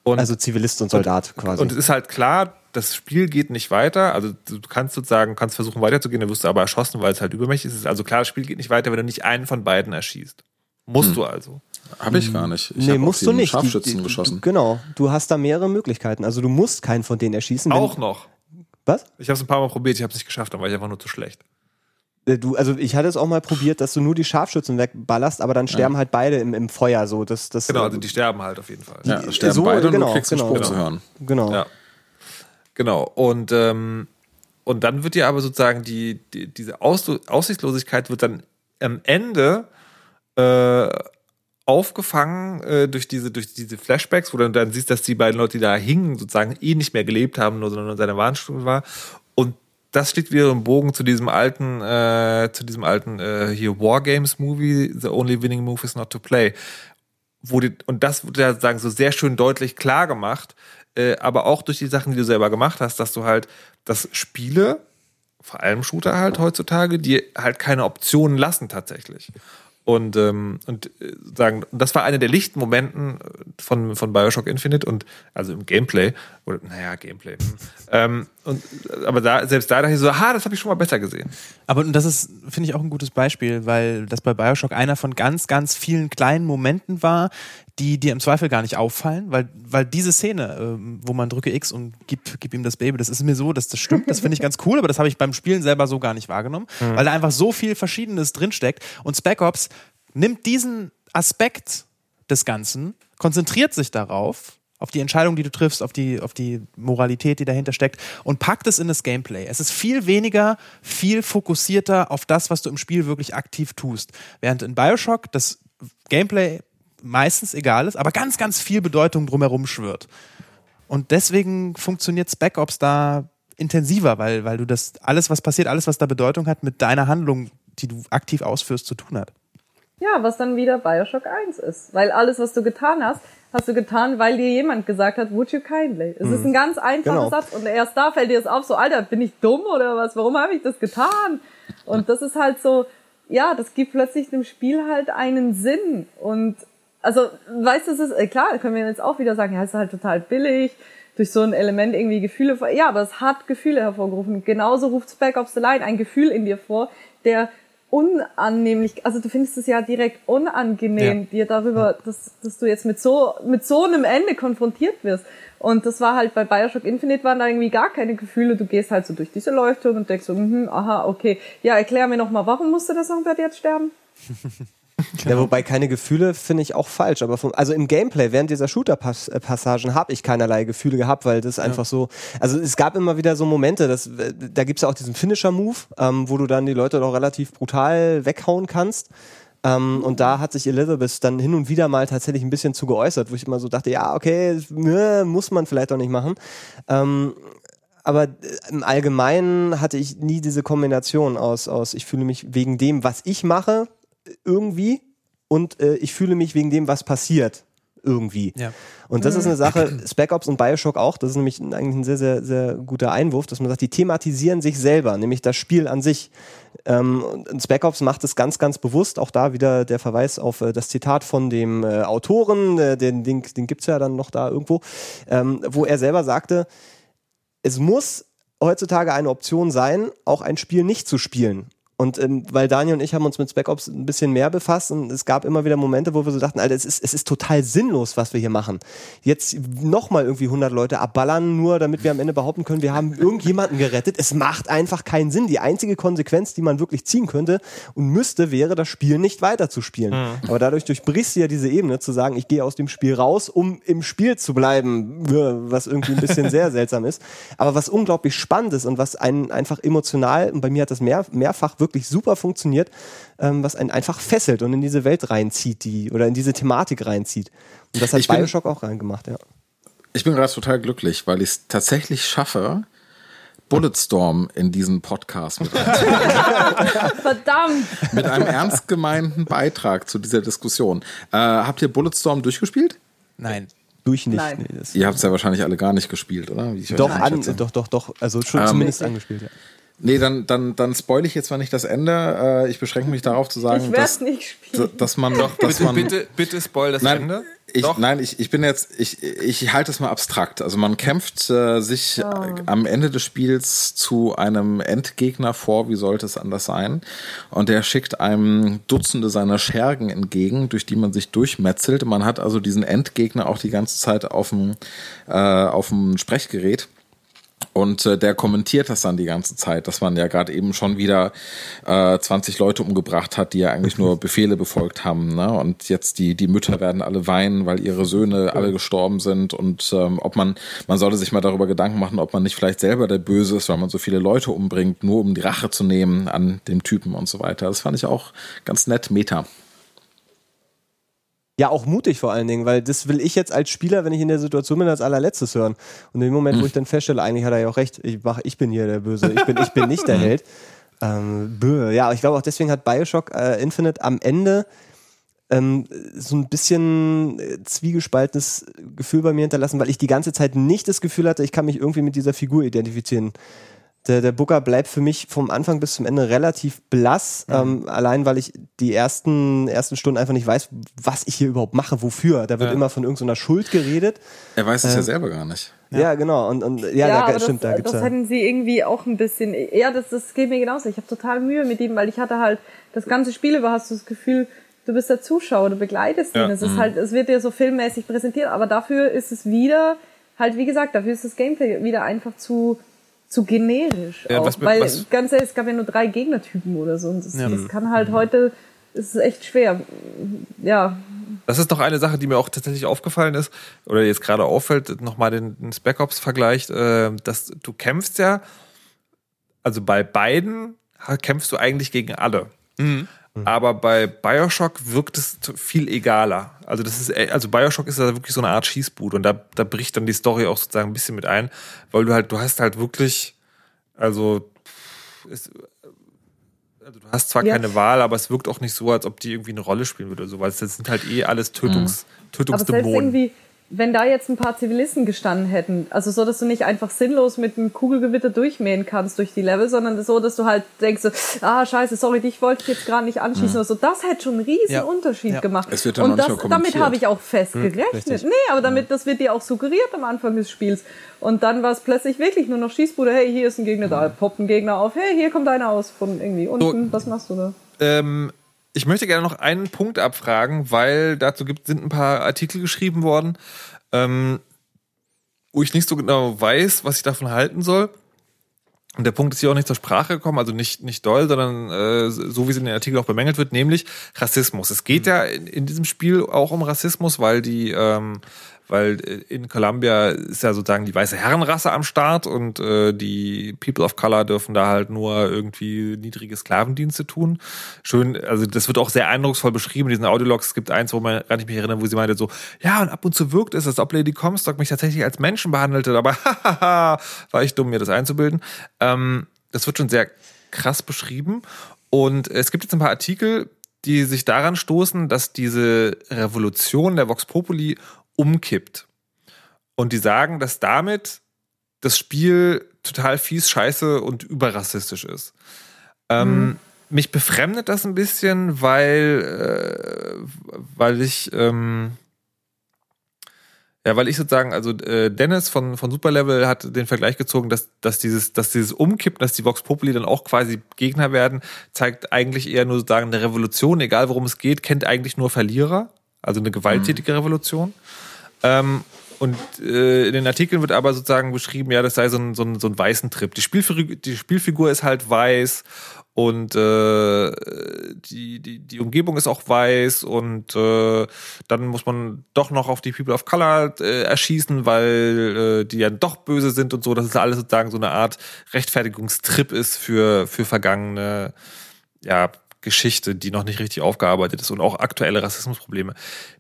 B: Und
C: Also Zivilist und Soldat quasi.
B: und es ist halt klar, das Spiel geht nicht weiter. Also du kannst sozusagen, kannst versuchen weiterzugehen, dann wirst du aber erschossen, weil es halt übermächtig ist Also klar, das Spiel geht nicht weiter, wenn du nicht einen von beiden erschießt. Musst du also.
E: Habe ich gar nicht. Ich
C: nee, musst du nicht. Die-
E: Scharfschützen
C: die,
E: geschossen.
C: Du, genau. Du hast da mehrere Möglichkeiten. Also du musst keinen von denen erschießen.
B: Auch noch.
C: Was?
B: Ich habe es ein paar Mal probiert, ich habe es nicht geschafft, dann war ich einfach nur zu schlecht.
C: Äh, Du, also ich hatte es auch mal probiert, dass du nur die Scharfschützen wegballerst, aber dann sterben halt beide im, im Feuer. So, das, das,
B: Genau, also die sterben halt auf jeden Fall.
E: Ja, es sterben
C: so,
E: beide und
C: genau,
E: du kriegst
C: genau,
E: einen Spruch
C: genau.
E: zu hören.
C: Genau.
B: Ja. Genau. Und, ähm, und dann wird dir aber sozusagen die, die diese Aus Aussichtslosigkeit wird dann am Ende äh, aufgefangen äh, durch diese durch diese Flashbacks, wo du dann siehst, dass die beiden Leute, die da hingen, sozusagen eh nicht mehr gelebt haben, nur sondern nur seine Warnstufe war. Und das schlägt wieder im Bogen zu diesem alten, äh, zu diesem alten äh, hier Wargames Movie, The Only Winning Move is Not to Play, wurde, und das wurde ja sagen, so sehr schön deutlich klar gemacht, äh, aber auch durch die Sachen, die du selber gemacht hast, dass du halt, dass Spiele, vor allem Shooter halt heutzutage, die halt keine Optionen lassen tatsächlich. Und, ähm, und äh, sagen, das war einer der lichten Momenten äh, von, von Bioshock Infinite und also im Gameplay, oder naja, Gameplay. hm. ähm, und, aber da, selbst da dachte ich so, ha, das habe ich schon mal besser gesehen.
D: Aber und das ist, finde ich, auch ein gutes Beispiel, weil das bei Bioshock einer von ganz, ganz vielen kleinen Momenten war, die dir im Zweifel gar nicht auffallen, weil, weil diese Szene, ähm, wo man drücke X und gib, gib ihm das Baby, das ist mir so, dass das stimmt, das finde ich ganz cool, aber das habe ich beim Spielen selber so gar nicht wahrgenommen, weil da einfach so viel Verschiedenes drinsteckt und Spec Ops nimmt diesen Aspekt des Ganzen, konzentriert sich darauf, auf die Entscheidung, die du triffst, auf die, auf die Moralität, die dahinter steckt und packt es in das Gameplay. Es ist viel weniger, viel fokussierter auf das, was du im Spiel wirklich aktiv tust. Während in Bioshock das Gameplay meistens egal ist, aber ganz, ganz viel Bedeutung drumherum schwirrt. Und deswegen funktioniert Spec Ops da intensiver, weil, weil du das, alles, was passiert, alles, was da Bedeutung hat, mit deiner Handlung, die du aktiv ausführst, zu tun hat.
F: Ja, was dann wieder Bioshock 1 ist. Weil alles, was du getan hast, hast du getan, weil dir jemand gesagt hat, would you kindly? Es ist ein ganz einfacher
C: Genau.
F: Satz und erst da fällt dir es auf, so, Alter, bin ich dumm oder was? Warum habe ich das getan? Und das ist halt so, ja, das gibt plötzlich dem Spiel halt einen Sinn. Und also, weißt du, es ist, äh, klar, können wir jetzt auch wieder sagen, ja, es ist halt total billig, durch so ein Element irgendwie Gefühle, ja, aber es hat Gefühle hervorgerufen. Genauso ruft Spec Ops the Line ein Gefühl in dir vor, der unannehmlich, also du findest es ja direkt unangenehm, dir darüber, dass, dass du jetzt mit so, mit so einem Ende konfrontiert wirst. Und das war halt bei Bioshock Infinite waren da irgendwie gar keine Gefühle. Du gehst halt so durch diese Leuchtung und denkst so, mhm, aha, okay. Ja, erklär mir nochmal, warum musste das Songbird jetzt sterben?
C: Ja, wobei keine Gefühle finde ich auch falsch. Aber vom, also im Gameplay während dieser Shooter-Passagen habe ich keinerlei Gefühle gehabt, weil das einfach so. Also es gab immer wieder so Momente, dass, da gibt's ja auch diesen Finisher-Move, ähm, wo du dann die Leute doch relativ brutal weghauen kannst. Ähm, und da hat sich Elizabeth dann hin und wieder mal tatsächlich ein bisschen zu geäußert, wo ich immer so dachte, ja, okay, äh, muss man vielleicht auch nicht machen. Ähm, aber äh, im Allgemeinen hatte ich nie diese Kombination aus, aus ich fühle mich wegen dem, was ich mache, irgendwie und äh, ich fühle mich wegen dem, was passiert, irgendwie.
D: Ja.
C: Und das ist eine Sache, Spec Ops und Bioshock auch, das ist nämlich eigentlich ein sehr, sehr, sehr guter Einwurf, dass man sagt, die thematisieren sich selber, nämlich das Spiel an sich. Ähm, und Spec Ops macht es ganz, ganz bewusst, auch da wieder der Verweis auf äh, das Zitat von dem äh, Autoren, äh, den, den, den gibt's ja dann noch da irgendwo, ähm, wo er selber sagte, es muss heutzutage eine Option sein, auch ein Spiel nicht zu spielen. Und ähm, weil Daniel und ich haben uns mit Spec Ops ein bisschen mehr befasst und es gab immer wieder Momente, wo wir so dachten, Alter, es ist, es ist total sinnlos, was wir hier machen. Jetzt nochmal irgendwie 100 Leute abballern, nur damit wir am Ende behaupten können, wir haben irgendjemanden gerettet. Es macht einfach keinen Sinn. Die einzige Konsequenz, die man wirklich ziehen könnte und müsste, wäre, das Spiel nicht weiterzuspielen. Aber dadurch durchbrichst du ja diese Ebene, zu sagen, ich gehe aus dem Spiel raus, um im Spiel zu bleiben, was irgendwie ein bisschen sehr seltsam ist. Aber was unglaublich spannend ist und was einen einfach emotional, und bei mir hat das mehr, mehrfach wirklich super funktioniert, ähm, was einen einfach fesselt und in diese Welt reinzieht, die, oder in diese Thematik reinzieht. Und das hat
E: Ich bin-
C: Bioshock auch reingemacht, ja.
E: Ich bin gerade total glücklich, weil ich es tatsächlich schaffe, Bulletstorm in diesen Podcast mit,
F: Verdammt!
E: mit einem ernst gemeinten Beitrag zu dieser Diskussion. Äh, habt ihr Bulletstorm durchgespielt?
D: Nein.
C: Durch nicht.
F: Nein.
C: Nee,
E: Ihr habt es ja wahrscheinlich alle gar nicht gespielt, oder? Wie ich euch
C: doch, an, doch, doch, doch. Also schon
E: Ähm,
C: zumindest angespielt, ja.
E: Nee, dann, dann, dann spoil ich jetzt mal nicht das Ende. Äh, ich beschränke mich darauf zu sagen, dass, dass man doch, dass
B: Bitte,
E: man
B: bitte, bitte spoil das
E: Nein,
B: Ende.
E: ich,
B: Doch.
E: nein, ich, ich bin jetzt, ich, ich halte es mal abstrakt. Also man kämpft äh, sich äh, am Ende des Spiels zu einem Endgegner vor, wie sollte es anders sein? Und der schickt einem Dutzende seiner Schergen entgegen, durch die man sich durchmetzelt. Man hat also diesen Endgegner auch die ganze Zeit auf dem, äh, auf dem Sprechgerät. Und äh, der kommentiert das dann die ganze Zeit, dass man ja gerade eben schon wieder äh, 20 Leute umgebracht hat, die ja eigentlich nur Befehle befolgt haben. Ne? Und jetzt die, die Mütter werden alle weinen, weil ihre Söhne alle gestorben sind. Und ähm, ob man, man sollte sich mal darüber Gedanken machen, ob man nicht vielleicht selber der Böse ist, weil man so viele Leute umbringt, nur um die Rache zu nehmen an dem Typen und so weiter. Das fand ich auch ganz nett, Meta.
C: Ja, auch mutig vor allen Dingen, weil das will ich jetzt als Spieler, wenn ich in der Situation bin, als allerletztes hören. Und in dem Moment, wo ich dann feststelle, eigentlich hat er ja auch recht, ich, mach, ich bin hier der Böse, ich bin, ich bin nicht der Held. Ähm, bö. ja, ich glaube auch deswegen hat Bioshock äh, Infinite am Ende ähm, so ein bisschen äh, zwiegespaltenes Gefühl bei mir hinterlassen, weil ich die ganze Zeit nicht das Gefühl hatte, ich kann mich irgendwie mit dieser Figur identifizieren. Der, der Booker bleibt für mich vom Anfang bis zum Ende relativ blass, ähm, allein weil ich die ersten, ersten Stunden einfach nicht weiß, was ich hier überhaupt mache, wofür. Da wird
B: Ja.
C: immer von irgendeiner Schuld geredet.
E: Er weiß es ja
C: Ähm,
E: selber gar nicht.
C: Ja, genau. Und, und ja, da,
F: aber
C: stimmt,
F: das,
C: da gibt's
F: das
C: ja.
F: hätten sie irgendwie auch ein bisschen. Ja, das, das geht mir genauso. Ich habe total Mühe mit ihm, weil ich hatte halt das ganze Spiel über hast du das Gefühl, du bist der Zuschauer, du begleitest ihn.
B: Ja.
F: Es ist halt, es wird dir so filmmäßig präsentiert, aber dafür ist es wieder, halt wie gesagt, dafür ist das Gameplay wieder einfach zu zu generisch.
B: Ja,
F: auch,
B: was
F: weil
B: was-
F: ganz ehrlich, es gab ja nur drei Gegnertypen oder so. Und das,
D: Ja.
F: das kann halt heute, es ist echt schwer. Ja,
B: Das ist noch eine Sache, die mir auch tatsächlich aufgefallen ist, oder jetzt gerade auffällt, nochmal den, den Spec Ops vergleicht, äh, dass du kämpfst ja, also bei beiden kämpfst du eigentlich gegen alle. Aber bei Bioshock wirkt es viel egaler. Also das ist, e- also Bioshock ist ja wirklich so eine Art Schießbude und da, da bricht dann die Story auch sozusagen ein bisschen mit ein, weil du halt, du hast halt wirklich, also, es, also du hast zwar
F: Ja.
B: keine Wahl, aber es wirkt auch nicht so, als ob die irgendwie eine Rolle spielen würde oder so, weil es sind halt eh alles Tötungs,
F: selbst
B: Tötungsdämonen.
F: Wenn da jetzt ein paar Zivilisten gestanden hätten, also so, dass du nicht einfach sinnlos mit einem Kugelgewitter durchmähen kannst durch die Level, sondern so, dass du halt denkst, so, ah, scheiße, sorry, dich wollte ich jetzt gerade nicht anschießen oder so, das hätte schon einen riesen
D: Ja.
F: Unterschied
D: Ja.
F: gemacht.
E: Es wird dann
F: Und das, damit habe ich auch fest gerechnet.
C: richtig.
F: Nee, aber damit, das wird dir auch suggeriert am Anfang des Spiels. Und dann war es plötzlich wirklich nur noch Schießbude, hey, hier ist ein Gegner, da poppt ein Gegner auf, hey, hier kommt einer aus von irgendwie unten, was machst du da?
B: Ähm, ich möchte gerne noch einen Punkt abfragen, weil dazu gibt, sind ein paar Artikel geschrieben worden, ähm, wo ich nicht so genau weiß, was ich davon halten soll. Und der Punkt ist hier auch nicht zur Sprache gekommen, also nicht, nicht doll, sondern äh, so wie es in den Artikeln auch bemängelt wird, nämlich Rassismus. Es geht ja in, in diesem Spiel auch um Rassismus, weil die, ähm, weil äh, in Columbia ist ja sozusagen die weiße Herrenrasse am Start und äh, die People of Color dürfen da halt nur irgendwie niedrige Sklavendienste tun. Schön, also das wird auch sehr eindrucksvoll beschrieben in diesen Audiologs. Es gibt eins, wo man gar nicht mehr erinnert, wo sie meinte so, ja, und ab und zu wirkt es, als ob Lady Comstock mich tatsächlich als Menschen behandelte, aber hahaha, war ich dumm, mir das einzubilden. Ähm, das wird schon sehr krass beschrieben. Und es gibt jetzt ein paar Artikel, die sich daran stoßen, dass diese Revolution der Vox Populi umkippt. Und die sagen, dass damit das Spiel total fies, scheiße und überrassistisch ist. Ähm, Mich befremdet das ein bisschen, weil, äh, weil ich, ähm, ja, weil ich sozusagen, also äh, Dennis von, von Superlevel hat den Vergleich gezogen, dass, dass, dieses, dass dieses Umkippen, dass die Vox Populi dann auch quasi Gegner werden, zeigt eigentlich eher nur sozusagen eine Revolution, egal worum es geht, kennt eigentlich nur Verlierer, also eine gewalttätige Revolution. Ähm, und äh, in den Artikeln wird aber sozusagen beschrieben, ja, das sei so ein, so ein, so ein weißen Trip. Die Spielfigur, die Spielfigur ist halt weiß und äh, die, die, die Umgebung ist auch weiß und äh, dann muss man doch noch auf die People of Color äh, erschießen, weil äh, die ja doch böse sind und so, dass es alles sozusagen so eine Art Rechtfertigungstrip ist für, für vergangene ja, Geschichte, die noch nicht richtig aufgearbeitet ist und auch aktuelle Rassismusprobleme.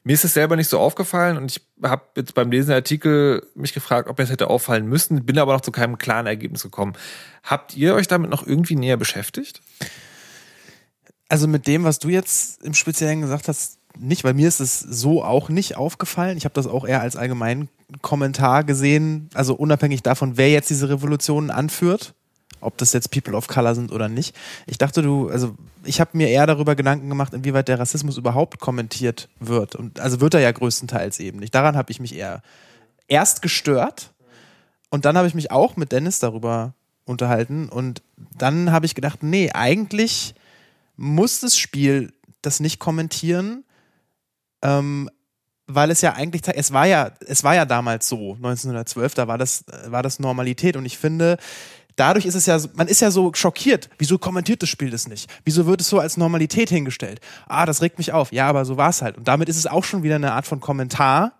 B: Mir ist es selber nicht so aufgefallen und ich habe jetzt beim Lesen der Artikel mich gefragt, ob mir das hätte auffallen müssen, bin aber noch zu keinem klaren Ergebnis gekommen. Habt ihr euch damit noch irgendwie näher beschäftigt?
D: Also mit dem, was du jetzt im Speziellen gesagt hast, nicht, weil mir ist es so auch nicht aufgefallen. Ich habe das auch eher als allgemeinen Kommentar gesehen, also unabhängig davon, wer jetzt diese Revolutionen anführt, ob das jetzt People of Color sind oder nicht. Ich dachte, du, also ich habe mir eher darüber Gedanken gemacht, inwieweit der Rassismus überhaupt kommentiert wird. Und also wird er ja größtenteils eben nicht. Daran habe ich mich eher erst gestört und dann habe ich mich auch mit Dennis darüber unterhalten und dann habe ich gedacht, nee, eigentlich muss das Spiel das nicht kommentieren, ähm, weil es ja eigentlich, es war ja, es war ja damals so, 1912, da war das, war das Normalität und ich finde, dadurch ist es ja, man ist ja so schockiert. Wieso kommentiert das Spiel das nicht? Wieso wird es so als Normalität hingestellt? Ah, das regt mich auf. Ja, aber so war es halt. Und damit ist es auch schon wieder eine Art von Kommentar,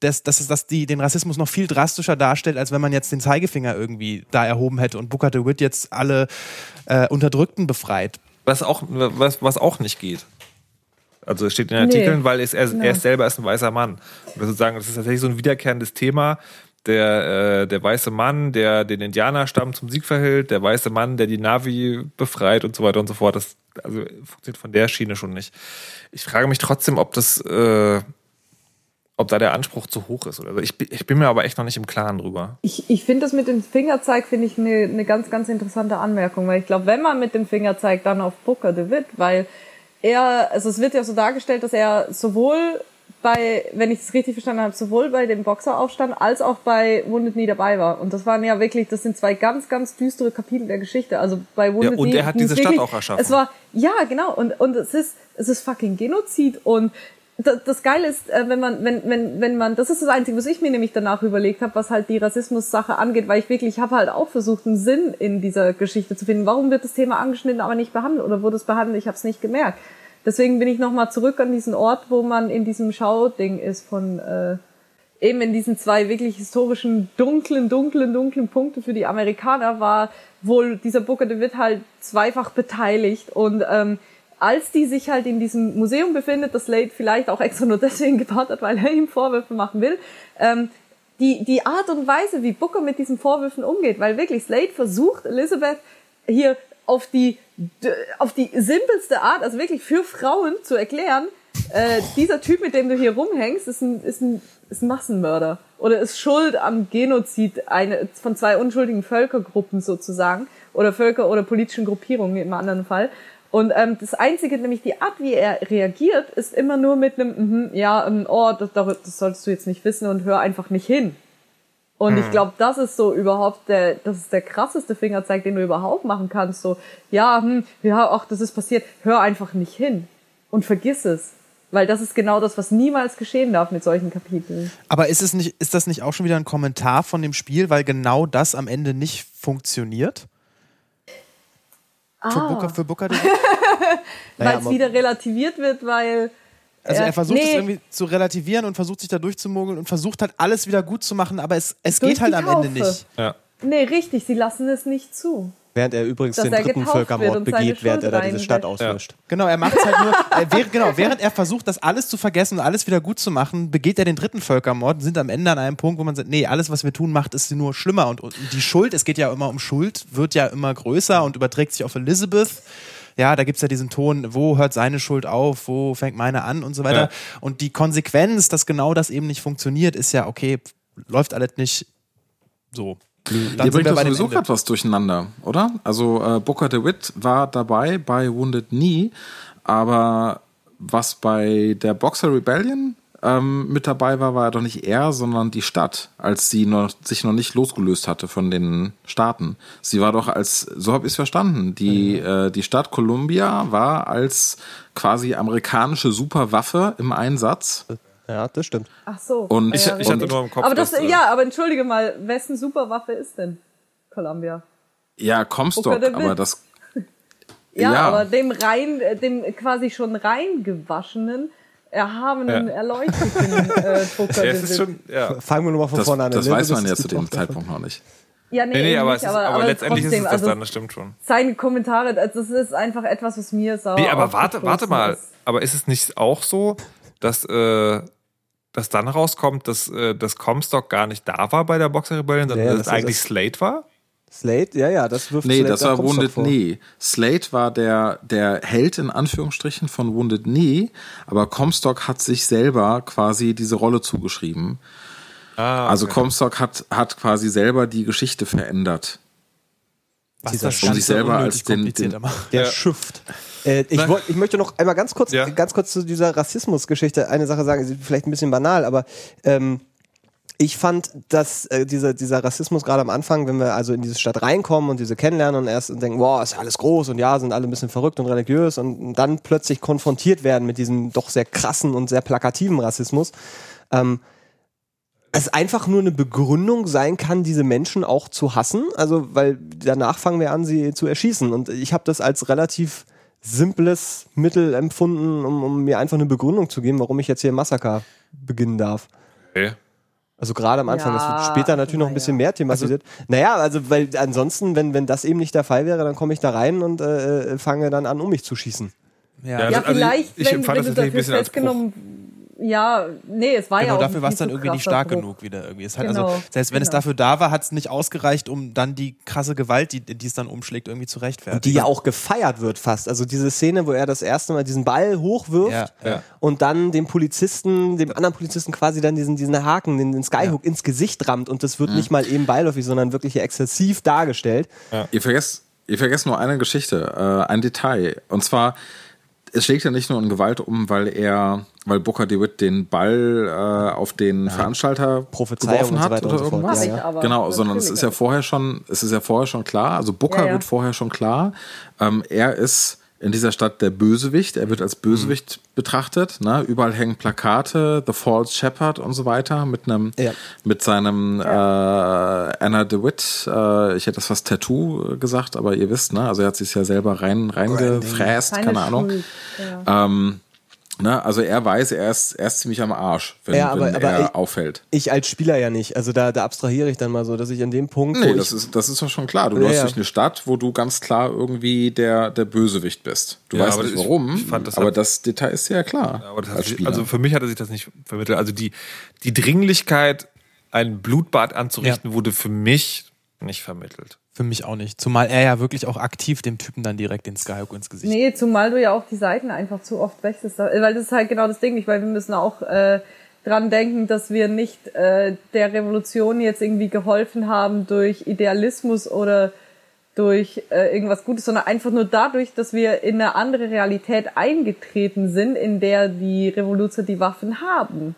D: dass, dass, es- dass die den Rassismus noch viel drastischer darstellt, als wenn man jetzt den Zeigefinger irgendwie da erhoben hätte und Booker DeWitt jetzt alle äh, Unterdrückten befreit.
B: Was auch, was, was auch nicht geht. Also es steht in den
F: Nee.
B: Artikeln, weil es, er,
F: Genau.
B: er selber ist ein weißer Mann. Und das, sozusagen, das ist tatsächlich so ein wiederkehrendes Thema, der, äh, der weiße Mann, der den Indianerstamm zum Sieg verhält, der weiße Mann, der die Navi befreit und so weiter und so fort. Das also funktioniert von der Schiene schon nicht. Ich frage mich trotzdem, ob das, äh, ob da der Anspruch zu hoch ist oder so. Ich, bin- ich bin mir aber echt noch nicht im Klaren drüber.
F: Ich, ich finde das mit dem Fingerzeig, finde ich eine eine ganz, ganz interessante Anmerkung, weil ich glaube, wenn man mit dem Finger zeigt, dann auf Booker DeWitt, weil er, also es wird ja so dargestellt, dass er sowohl bei, wenn ich es richtig verstanden habe, sowohl bei dem Boxeraufstand als auch bei Wounded Knee dabei war. Und das waren ja wirklich, das sind zwei ganz, ganz düstere Kapitel der Geschichte. Also bei Wounded
B: und
F: Knee
B: er hat diese Stadt
F: wirklich-
B: auch erschaffen.
F: Es war, ja, genau. Und, und es ist, es ist fucking Genozid und das, das Geile ist, äh, wenn man, wenn, wenn, wenn man, das ist das Einzige, was ich mir nämlich danach überlegt habe, was halt die Rassismus-Sache angeht, weil ich wirklich, ich habe halt auch versucht, einen Sinn in dieser Geschichte zu finden. Warum wird das Thema angeschnitten, aber nicht behandelt oder wurde es behandelt? Ich habe es nicht gemerkt. Deswegen bin ich nochmal zurück an diesen Ort, wo man in diesem Schauding ist von äh, eben in diesen zwei wirklich historischen dunklen, dunklen, dunklen Punkte für die Amerikaner war wohl dieser Booker DeWitt halt zweifach beteiligt. Und ähm, als die sich halt in diesem Museum befindet, das Slade vielleicht auch extra nur deswegen gebaut hat, weil er ihm Vorwürfe machen will, ähm, die, die Art und Weise, wie Booker mit diesen Vorwürfen umgeht, weil wirklich Slade versucht, Elizabeth hier auf die, auf die simpelste Art, also wirklich für Frauen zu erklären, äh, dieser Typ, mit dem du hier rumhängst, ist ein, ist ein, ist ein Massenmörder oder ist schuld am Genozid eine, von zwei unschuldigen Völkergruppen sozusagen oder Völker- oder politischen Gruppierungen im anderen Fall. Und ähm, das Einzige, nämlich die Art, wie er reagiert, ist immer nur mit einem, mhm, ja, ähm, oh, das, das solltest du jetzt nicht wissen und hör einfach nicht hin. Und ich glaube, das ist so überhaupt der, das ist der krasseste Fingerzeig, den du überhaupt machen kannst. So, ja, hm, ja, ach, das ist passiert. Hör einfach nicht hin und vergiss es. Weil das ist genau das, was niemals geschehen darf mit solchen Kapiteln.
D: Aber ist, es nicht, ist das nicht auch schon wieder ein Kommentar von dem Spiel, weil genau das am Ende nicht funktioniert? Für Booker, für Booker DeWitt?
F: Weil
C: Naja,
F: es wieder relativiert wird, weil.
D: Also er versucht es
F: nee,
D: irgendwie zu relativieren und versucht sich da durchzumogeln und versucht halt alles wieder gut zu machen, aber es, es
F: Durch
D: geht halt am Ende nicht.
B: Ja.
F: Nee, richtig, sie lassen es nicht zu.
C: Während er übrigens
F: Dass
C: den
F: er
C: dritten Völkermord begeht, während er da diese Stadt auslöscht.
D: Genau, er macht es halt nur, äh, während, genau, während er versucht, das alles zu vergessen und alles wieder gut zu machen, begeht er den dritten Völkermord und sind am Ende an einem Punkt, wo man sagt, nee, alles, was wir tun, macht es nur schlimmer. Und, und die Schuld, es geht ja immer um Schuld, wird ja immer größer und überträgt sich auf Elizabeth. Ja, da gibt's ja diesen Ton, wo hört seine Schuld auf, wo fängt meine an und so weiter.
B: Ja.
D: Und die Konsequenz, dass genau das eben nicht funktioniert, ist ja, okay, läuft alles nicht so. Dann
E: Ihr bringt doch sowieso gerade was durcheinander, oder? Also äh, Booker DeWitt war dabei bei Wounded Knee, aber was bei der Boxer Rebellion ähm, mit dabei war, war doch nicht er, sondern die Stadt, als sie noch, sich noch nicht losgelöst hatte von den Staaten. Sie war doch als, so habe ich es verstanden, die, äh, die Stadt Columbia war als quasi amerikanische Superwaffe im Einsatz.
C: Ja, das stimmt.
F: Ach so.
E: Und
B: Ich,
F: Ja,
B: ich hatte nur im Kopf,
F: aber das,
B: dass, äh,
F: ja, aber entschuldige mal, wessen Superwaffe ist denn Columbia?
E: Ja, Comstock,
F: DeWitt.
E: aber das
F: Ja,
E: Ja.
F: aber dem rein, äh, dem quasi schon reingewaschenen, erhabenen,
B: Ja.
F: erleuchteten äh,
B: ja,
F: DeWitt.
B: schon, ja.
C: Fangen wir nochmal von
E: Das,
C: vorne an.
E: das weiß man ja zu dem. Zeitpunkt noch nicht.
F: Ja, nee,
B: Nee, nee, aber,
F: nicht,
B: ist, aber, letztendlich
F: trotzdem,
B: ist es das
F: also
B: dann, das stimmt schon.
F: Seine Kommentare, also das ist einfach etwas, was mir sauer
B: Nee, aber warte, warte mal.
F: ist.
B: Aber ist es nicht auch so, dass, äh, dass dann rauskommt, dass, äh, dass Comstock gar nicht da war bei der Boxer Rebellion, sondern
C: Ja,
B: dass
C: das
B: es
C: ist-
B: eigentlich Slate war?
C: Slade, ja, ja, das wirft
E: Nee,
C: Slade
E: das
C: da
E: war Wounded
C: vor.
E: Knee. Slate war der, der Held in Anführungsstrichen von Wounded Knee, aber Comstock hat sich selber quasi diese Rolle zugeschrieben.
B: Ah,
E: Also
B: okay.
E: Comstock hat, hat quasi selber die Geschichte verändert.
D: Was
C: Dieser
D: das
E: Um sich selber als den- den-.
C: Der
B: Ja.
C: Schüft. Äh, ich, wollt, ich möchte noch einmal ganz kurz,
B: Ja.
C: ganz kurz zu dieser Rassismusgeschichte eine Sache sagen, ist vielleicht ein bisschen banal, aber ähm, ich fand, dass äh, dieser, dieser Rassismus gerade am Anfang, wenn wir also in diese Stadt reinkommen und diese kennenlernen und erst denken, wow, ist ja alles groß und ja, sind alle ein bisschen verrückt und religiös und dann plötzlich konfrontiert werden mit diesem doch sehr krassen und sehr plakativen Rassismus, ähm, es einfach nur eine Begründung sein kann, diese Menschen auch zu hassen. Also, weil danach fangen wir an, sie zu erschießen. Und ich habe das als relativ simples Mittel empfunden, um, um mir einfach eine Begründung zu geben, warum ich jetzt hier ein Massaker beginnen darf.
B: Okay.
C: Also gerade am Anfang, das
F: Ja,
C: wird später natürlich noch ein bisschen mehr thematisiert. naja, also weil ansonsten, wenn, wenn das eben nicht der Fall wäre, dann komme ich da rein und äh, fange dann an, um mich zu schießen.
D: Ja.
B: Ja,
F: Ja,
B: also
F: vielleicht,
B: ich- ich
F: wenn,
B: empfand
F: wenn
B: das
F: du dafür festgenommen ja, nee, es war ja
D: Genau,
F: auch
D: dafür war es dann irgendwie nicht stark genug wieder irgendwie. Es hat
F: Genau,
D: also, selbst wenn es
F: genau.
D: dafür da war, hat es nicht ausgereicht, um dann die krasse Gewalt, die, die es dann umschlägt, irgendwie zu rechtfertigen.
C: die ja auch gefeiert wird fast. Also diese Szene, wo er das erste Mal diesen Ball hochwirft
D: Ja, ja.
C: und dann dem Polizisten, dem anderen Polizisten quasi dann diesen, diesen Haken, den, den Skyhook ins Gesicht rammt und das wird nicht mal eben beiläufig, sondern wirklich exzessiv dargestellt.
E: Ihr vergesst, ihr vergesst nur eine Geschichte, äh, ein Detail. Und zwar, es schlägt ja nicht nur in Gewalt um, weil er, weil Booker DeWitt den Ball äh, auf den Veranstalter
C: Prophezeiung
E: geworfen
C: und so
E: hat
C: weiter
E: oder
C: und so
E: irgendwas.
C: Ja, ja.
F: aber.
E: Genau, sondern es ist ja vorher schon, es ist ja vorher schon klar. Also Booker
F: Ja, ja.
E: wird vorher schon klar. Ähm, er ist in dieser Stadt der Bösewicht. Er wird als Bösewicht betrachtet. Ne? Überall hängen Plakate, The False Shepherd und so weiter mit einem,
C: Ja.
E: mit seinem äh, Anna DeWitt. Äh, ich hätte das fast Tattoo gesagt, aber ihr wisst, ne? Also er hat sich ja selber rein reingefräst, keine, Ahnung.
F: Ja.
E: Ähm, ne? Also er weiß, er ist, er ist ziemlich am Arsch, wenn,
C: Ja, aber-
E: wenn
C: aber
E: er
C: ich-
E: auffällt.
C: Ich als Spieler ja nicht. Also da, da abstrahiere ich dann mal so, dass ich an dem Punkt,
E: Nee,
C: ich,
E: das ist, das ist doch schon klar. Du
C: Ja,
E: läufst
C: ja.
E: durch eine Stadt, wo du ganz klar irgendwie der, der Bösewicht bist. Du
B: Ja,
E: weißt
B: aber
E: nicht
B: ich-
E: warum,
B: ich fand, das
E: aber
B: hat-
E: das Detail ist ja klar.
B: Aber das hat
E: als
B: sich, also für mich hatte sich das nicht vermittelt. Also die, die Dringlichkeit, ein Blutbad anzurichten, wurde für mich nicht vermittelt.
D: Für mich auch nicht. Zumal er ja wirklich auch aktiv dem Typen dann direkt den Skyhook ins Gesicht.
F: Nee, zumal du ja auch die Seiten einfach zu oft wechselst. Weil das ist halt genau das Ding nicht, weil wir müssen auch äh, dran denken, dass wir nicht äh, der Revolution jetzt irgendwie geholfen haben durch Idealismus oder durch äh, irgendwas Gutes, sondern einfach nur dadurch, dass wir in eine andere Realität eingetreten sind, in der die Revoluzer die Waffen haben,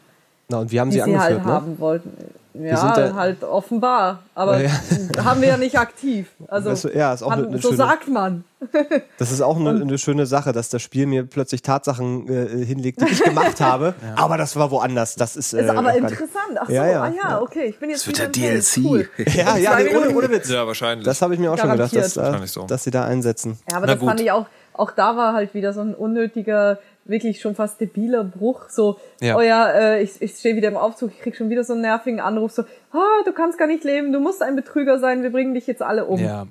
C: na, und wir haben
F: die
C: sie
F: sie halt
C: angeführt, ne?
F: haben wollten. Ja,
C: sind da-
F: halt offenbar. Aber
C: Ja.
F: haben wir ja nicht aktiv. Also
C: Weißt du, ja, ist auch
F: haben,
C: eine- eine
F: so
C: schöne-
F: sagt man.
C: Das ist auch eine, eine schöne Sache, dass das Spiel mir plötzlich Tatsachen äh, hinlegt, die ich gemacht habe. Aber das war woanders. Das ist, äh,
F: Ist aber interessant. Ach so,
C: Ja, ja,
F: ah ja,
C: ja.
F: okay. Ich bin jetzt
E: Das wird
F: wieder
E: der. DLC.
F: Cool.
C: Ja, ja, nee, ohne, ohne Witz.
B: Ja, wahrscheinlich.
C: Das habe ich mir auch schon gedacht, dass,
F: Garantiert.
C: äh,
B: so.
C: dass sie da einsetzen.
F: Ja, aber
B: Na
F: das
B: gut.
F: fand ich auch, auch da war halt wieder so ein unnötiger, wirklich schon fast debiler Bruch. So,
D: Ja.
F: oh ja, äh, ich, ich stehe wieder im Aufzug, ich krieg schon wieder so einen nervigen Anruf, so, ah, du kannst gar nicht leben, du musst ein Betrüger sein, wir bringen dich jetzt alle um.
D: Ja.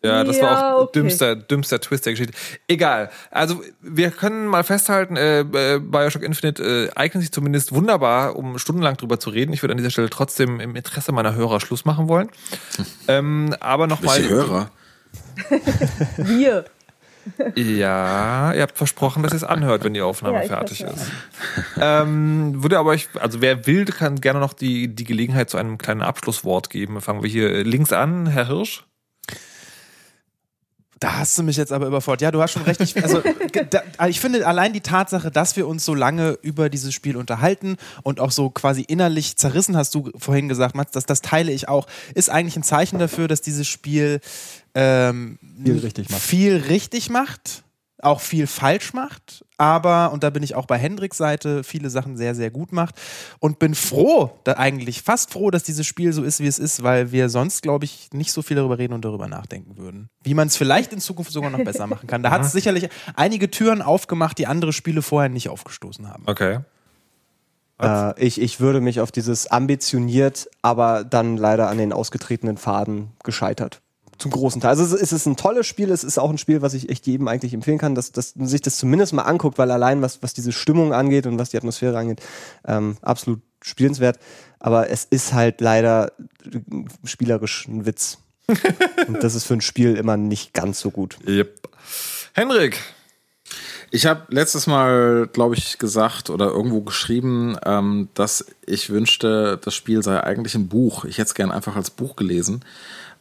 B: Ja, das
F: Ja,
B: war auch
F: okay.
B: dümmster, dümmster Twist der Geschichte. Egal. Also wir können mal festhalten, äh, äh, Bioshock Infinite äh, eignet sich zumindest wunderbar, um stundenlang drüber zu reden. Ich würde an dieser Stelle trotzdem im Interesse meiner Hörer Schluss machen wollen. ähm, aber nochmal.
E: Welche Hörer?
F: Wir.
B: Ja, ihr habt versprochen, dass ihr es anhört, wenn die Aufnahme
F: Ja,
B: fertig ist. Ähm, würde aber euch, also wer will, kann gerne noch die, die Gelegenheit zu einem kleinen Abschlusswort geben. Fangen wir hier links an, Herr Hirsch.
D: Da hast du mich jetzt aber überfordert. Ja, du hast schon recht. Ich, also, da, ich finde allein die Tatsache, dass wir uns so lange über dieses Spiel unterhalten und auch so quasi innerlich zerrissen, hast du vorhin gesagt, Mats, das, das teile ich auch, ist eigentlich ein Zeichen dafür, dass dieses Spiel ähm,
C: Viel richtig macht.
D: viel richtig macht, auch viel falsch macht, aber, und da bin ich auch bei Hendricks Seite, viele Sachen sehr, sehr gut macht und bin froh, da eigentlich fast froh, dass dieses Spiel so ist, wie es ist, weil wir sonst, glaube ich, nicht so viel darüber reden und darüber nachdenken würden. Wie man es vielleicht in Zukunft sogar noch besser machen kann. Da hat es sicherlich einige Türen aufgemacht, die andere Spiele vorher nicht aufgestoßen haben.
B: Okay.
C: Äh, ich, ich würde mich auf dieses ambitioniert, aber dann leider an den ausgetretenen Faden gescheitert. Zum großen Teil. Also es ist- ein tolles Spiel, es ist auch ein Spiel, was ich echt jedem eigentlich empfehlen kann, dass, dass man sich das zumindest mal anguckt, weil allein was, was diese Stimmung angeht und was die Atmosphäre angeht, ähm, absolut spielenswert. Aber es ist halt leider spielerisch ein Witz. und das ist für ein Spiel immer nicht ganz so gut.
B: Yep. Henrik.
E: Ich habe letztes Mal, glaube ich, gesagt oder irgendwo geschrieben, ähm, dass ich wünschte, das Spiel sei eigentlich ein Buch. Ich hätte es gern einfach als Buch gelesen.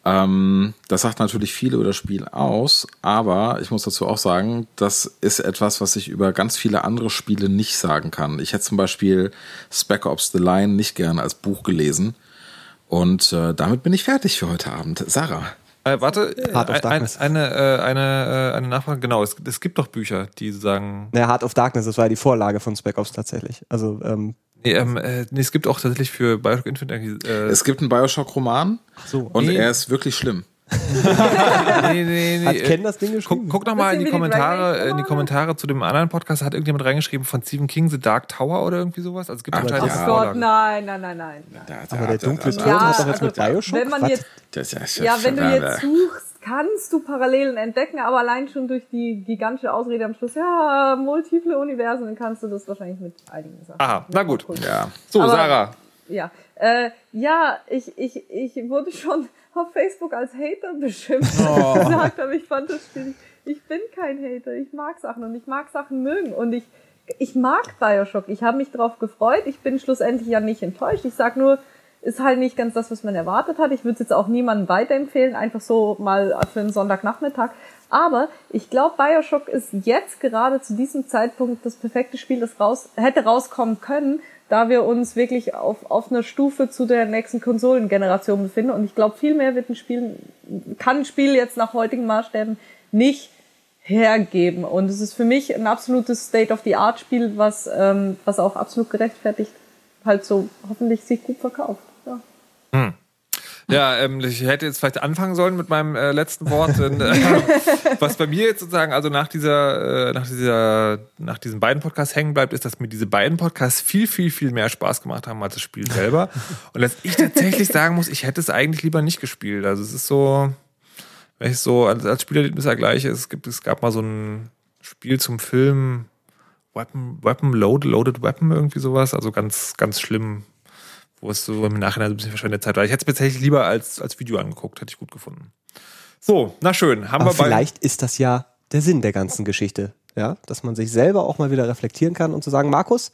E: Ähm, das sagt natürlich viel über das Spiel aus, aber ich muss dazu auch sagen, das ist etwas, was ich über ganz viele andere Spiele nicht sagen kann. Ich hätte zum Beispiel Spec Ops The Line nicht gern als Buch gelesen. Und äh, damit bin ich fertig für heute Abend. Sarah.
B: Äh, warte,
C: Heart of
B: ein,
C: Darkness.
B: eine, äh, eine, äh, eine Nachfrage. Genau, es, es gibt doch Bücher, die sagen.
C: Naja, Heart of Darkness, das war ja die Vorlage von Spec Ops tatsächlich. Also ähm,
B: ähm, äh, nee, es gibt auch tatsächlich für Bioshock Infinite eigentlich. Äh,
E: Es gibt einen Bioshock-Roman
C: so.
E: und
B: Nee.
E: er ist wirklich schlimm.
B: nee, nee, nee,
C: Hat
B: äh,
C: Ken das Ding geschrieben?
B: Guck, guck noch mal in die Kommentare, in die. Kommentare zu dem anderen Podcast. Hat irgendjemand reingeschrieben von Stephen King The Dark Tower oder irgendwie sowas? Also es gibt
E: Ach,
B: anscheinend
E: ja.
B: eine
F: Gott, nein, nein, nein, nein.
C: Aber der dunkle
E: das-
C: Turm
F: Ja,
C: hat doch jetzt
F: also,
C: mit Bioshock?
F: Wenn man jetzt, ja, wenn du jetzt suchst, kannst du Parallelen entdecken, aber allein schon durch die gigantische Ausrede am Schluss, ja, multiple Universen, dann kannst du das wahrscheinlich mit einigen Sachen.
B: Aha, na gut.
E: Ja.
B: So,
F: Aber-
B: Sarah.
F: Ja, äh, ja, ich, ich, ich wurde schon auf Facebook als Hater beschimpft, ich gesagt habe, ich fand das Spiel, ich bin kein Hater, ich mag Sachen und ich mag Sachen mögen und ich, ich mag Bioshock, ich habe mich drauf gefreut, ich bin schlussendlich ja nicht enttäuscht, ich sag nur, ist halt nicht ganz das, was man erwartet hat. Ich würde es jetzt auch niemandem weiterempfehlen, einfach so mal für einen Sonntagnachmittag. Aber ich glaube, Bioshock ist jetzt gerade zu diesem Zeitpunkt das perfekte Spiel, das raus, hätte rauskommen können, da wir uns wirklich auf, auf einer Stufe zu der nächsten Konsolengeneration befinden. Und ich glaube, viel mehr wird ein Spiel, kann ein Spiel jetzt nach heutigen Maßstäben nicht hergeben. Und es ist für mich ein absolutes State-of-the-Art-Spiel, was, ähm, was auch absolut gerechtfertigt halt so hoffentlich sich gut verkauft. Ja.
B: Ja, ähm, ich hätte jetzt vielleicht anfangen sollen mit meinem äh, letzten Wort. Denn, äh, was bei mir jetzt sozusagen, also nach dieser, äh, nach dieser, nach diesen beiden Podcasts hängen bleibt, ist, dass mir diese beiden Podcasts viel, viel, viel mehr Spaß gemacht haben als das Spiel selber. Und dass ich tatsächlich sagen muss, ich hätte es eigentlich lieber nicht gespielt. Also es ist so, wenn ich so als, als Spielerlebnis vergleiche, es gibt, es gab mal so ein Spiel zum Film Weapon, Weapon Load, Loaded Weapon, irgendwie sowas. Also ganz, ganz schlimm, wo es so im Nachhinein so ein bisschen verschwendete Zeit war. Ich hätte es mir tatsächlich lieber als, als Video angeguckt, hätte ich gut gefunden. So, na schön, haben
C: Aber
B: wir
C: vielleicht ist das ja der Sinn der ganzen Geschichte. Ja, dass man sich selber auch mal wieder reflektieren kann und zu sagen, Markus,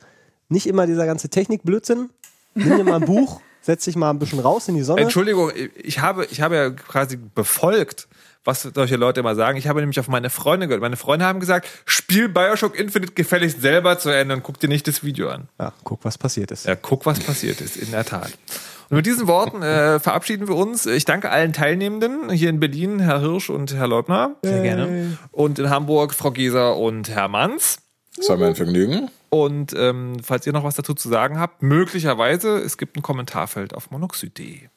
C: nicht immer dieser ganze Technikblödsinn. Nimm dir mal ein Buch, setz dich mal ein bisschen raus in die Sonne.
B: Entschuldigung, ich habe, ich habe ja quasi befolgt, was solche Leute immer sagen. Ich habe nämlich auf meine Freunde gehört. Meine Freunde haben gesagt, spiel Bioshock Infinite gefälligst selber zu Ende und guck dir nicht das Video an.
C: Ja, guck, was passiert ist.
B: Ja, guck, was passiert ist, in der Tat. Und mit diesen Worten äh, verabschieden wir uns. Ich danke allen Teilnehmenden hier in Berlin, Herr Hirsch und Herr Leubner.
D: Sehr gerne.
B: Und in Hamburg Frau Geser und Herr Manns.
E: Das war mir ein Vergnügen.
B: Und ähm, falls ihr noch was dazu zu sagen habt, möglicherweise, es gibt ein Kommentarfeld auf monoxid.de.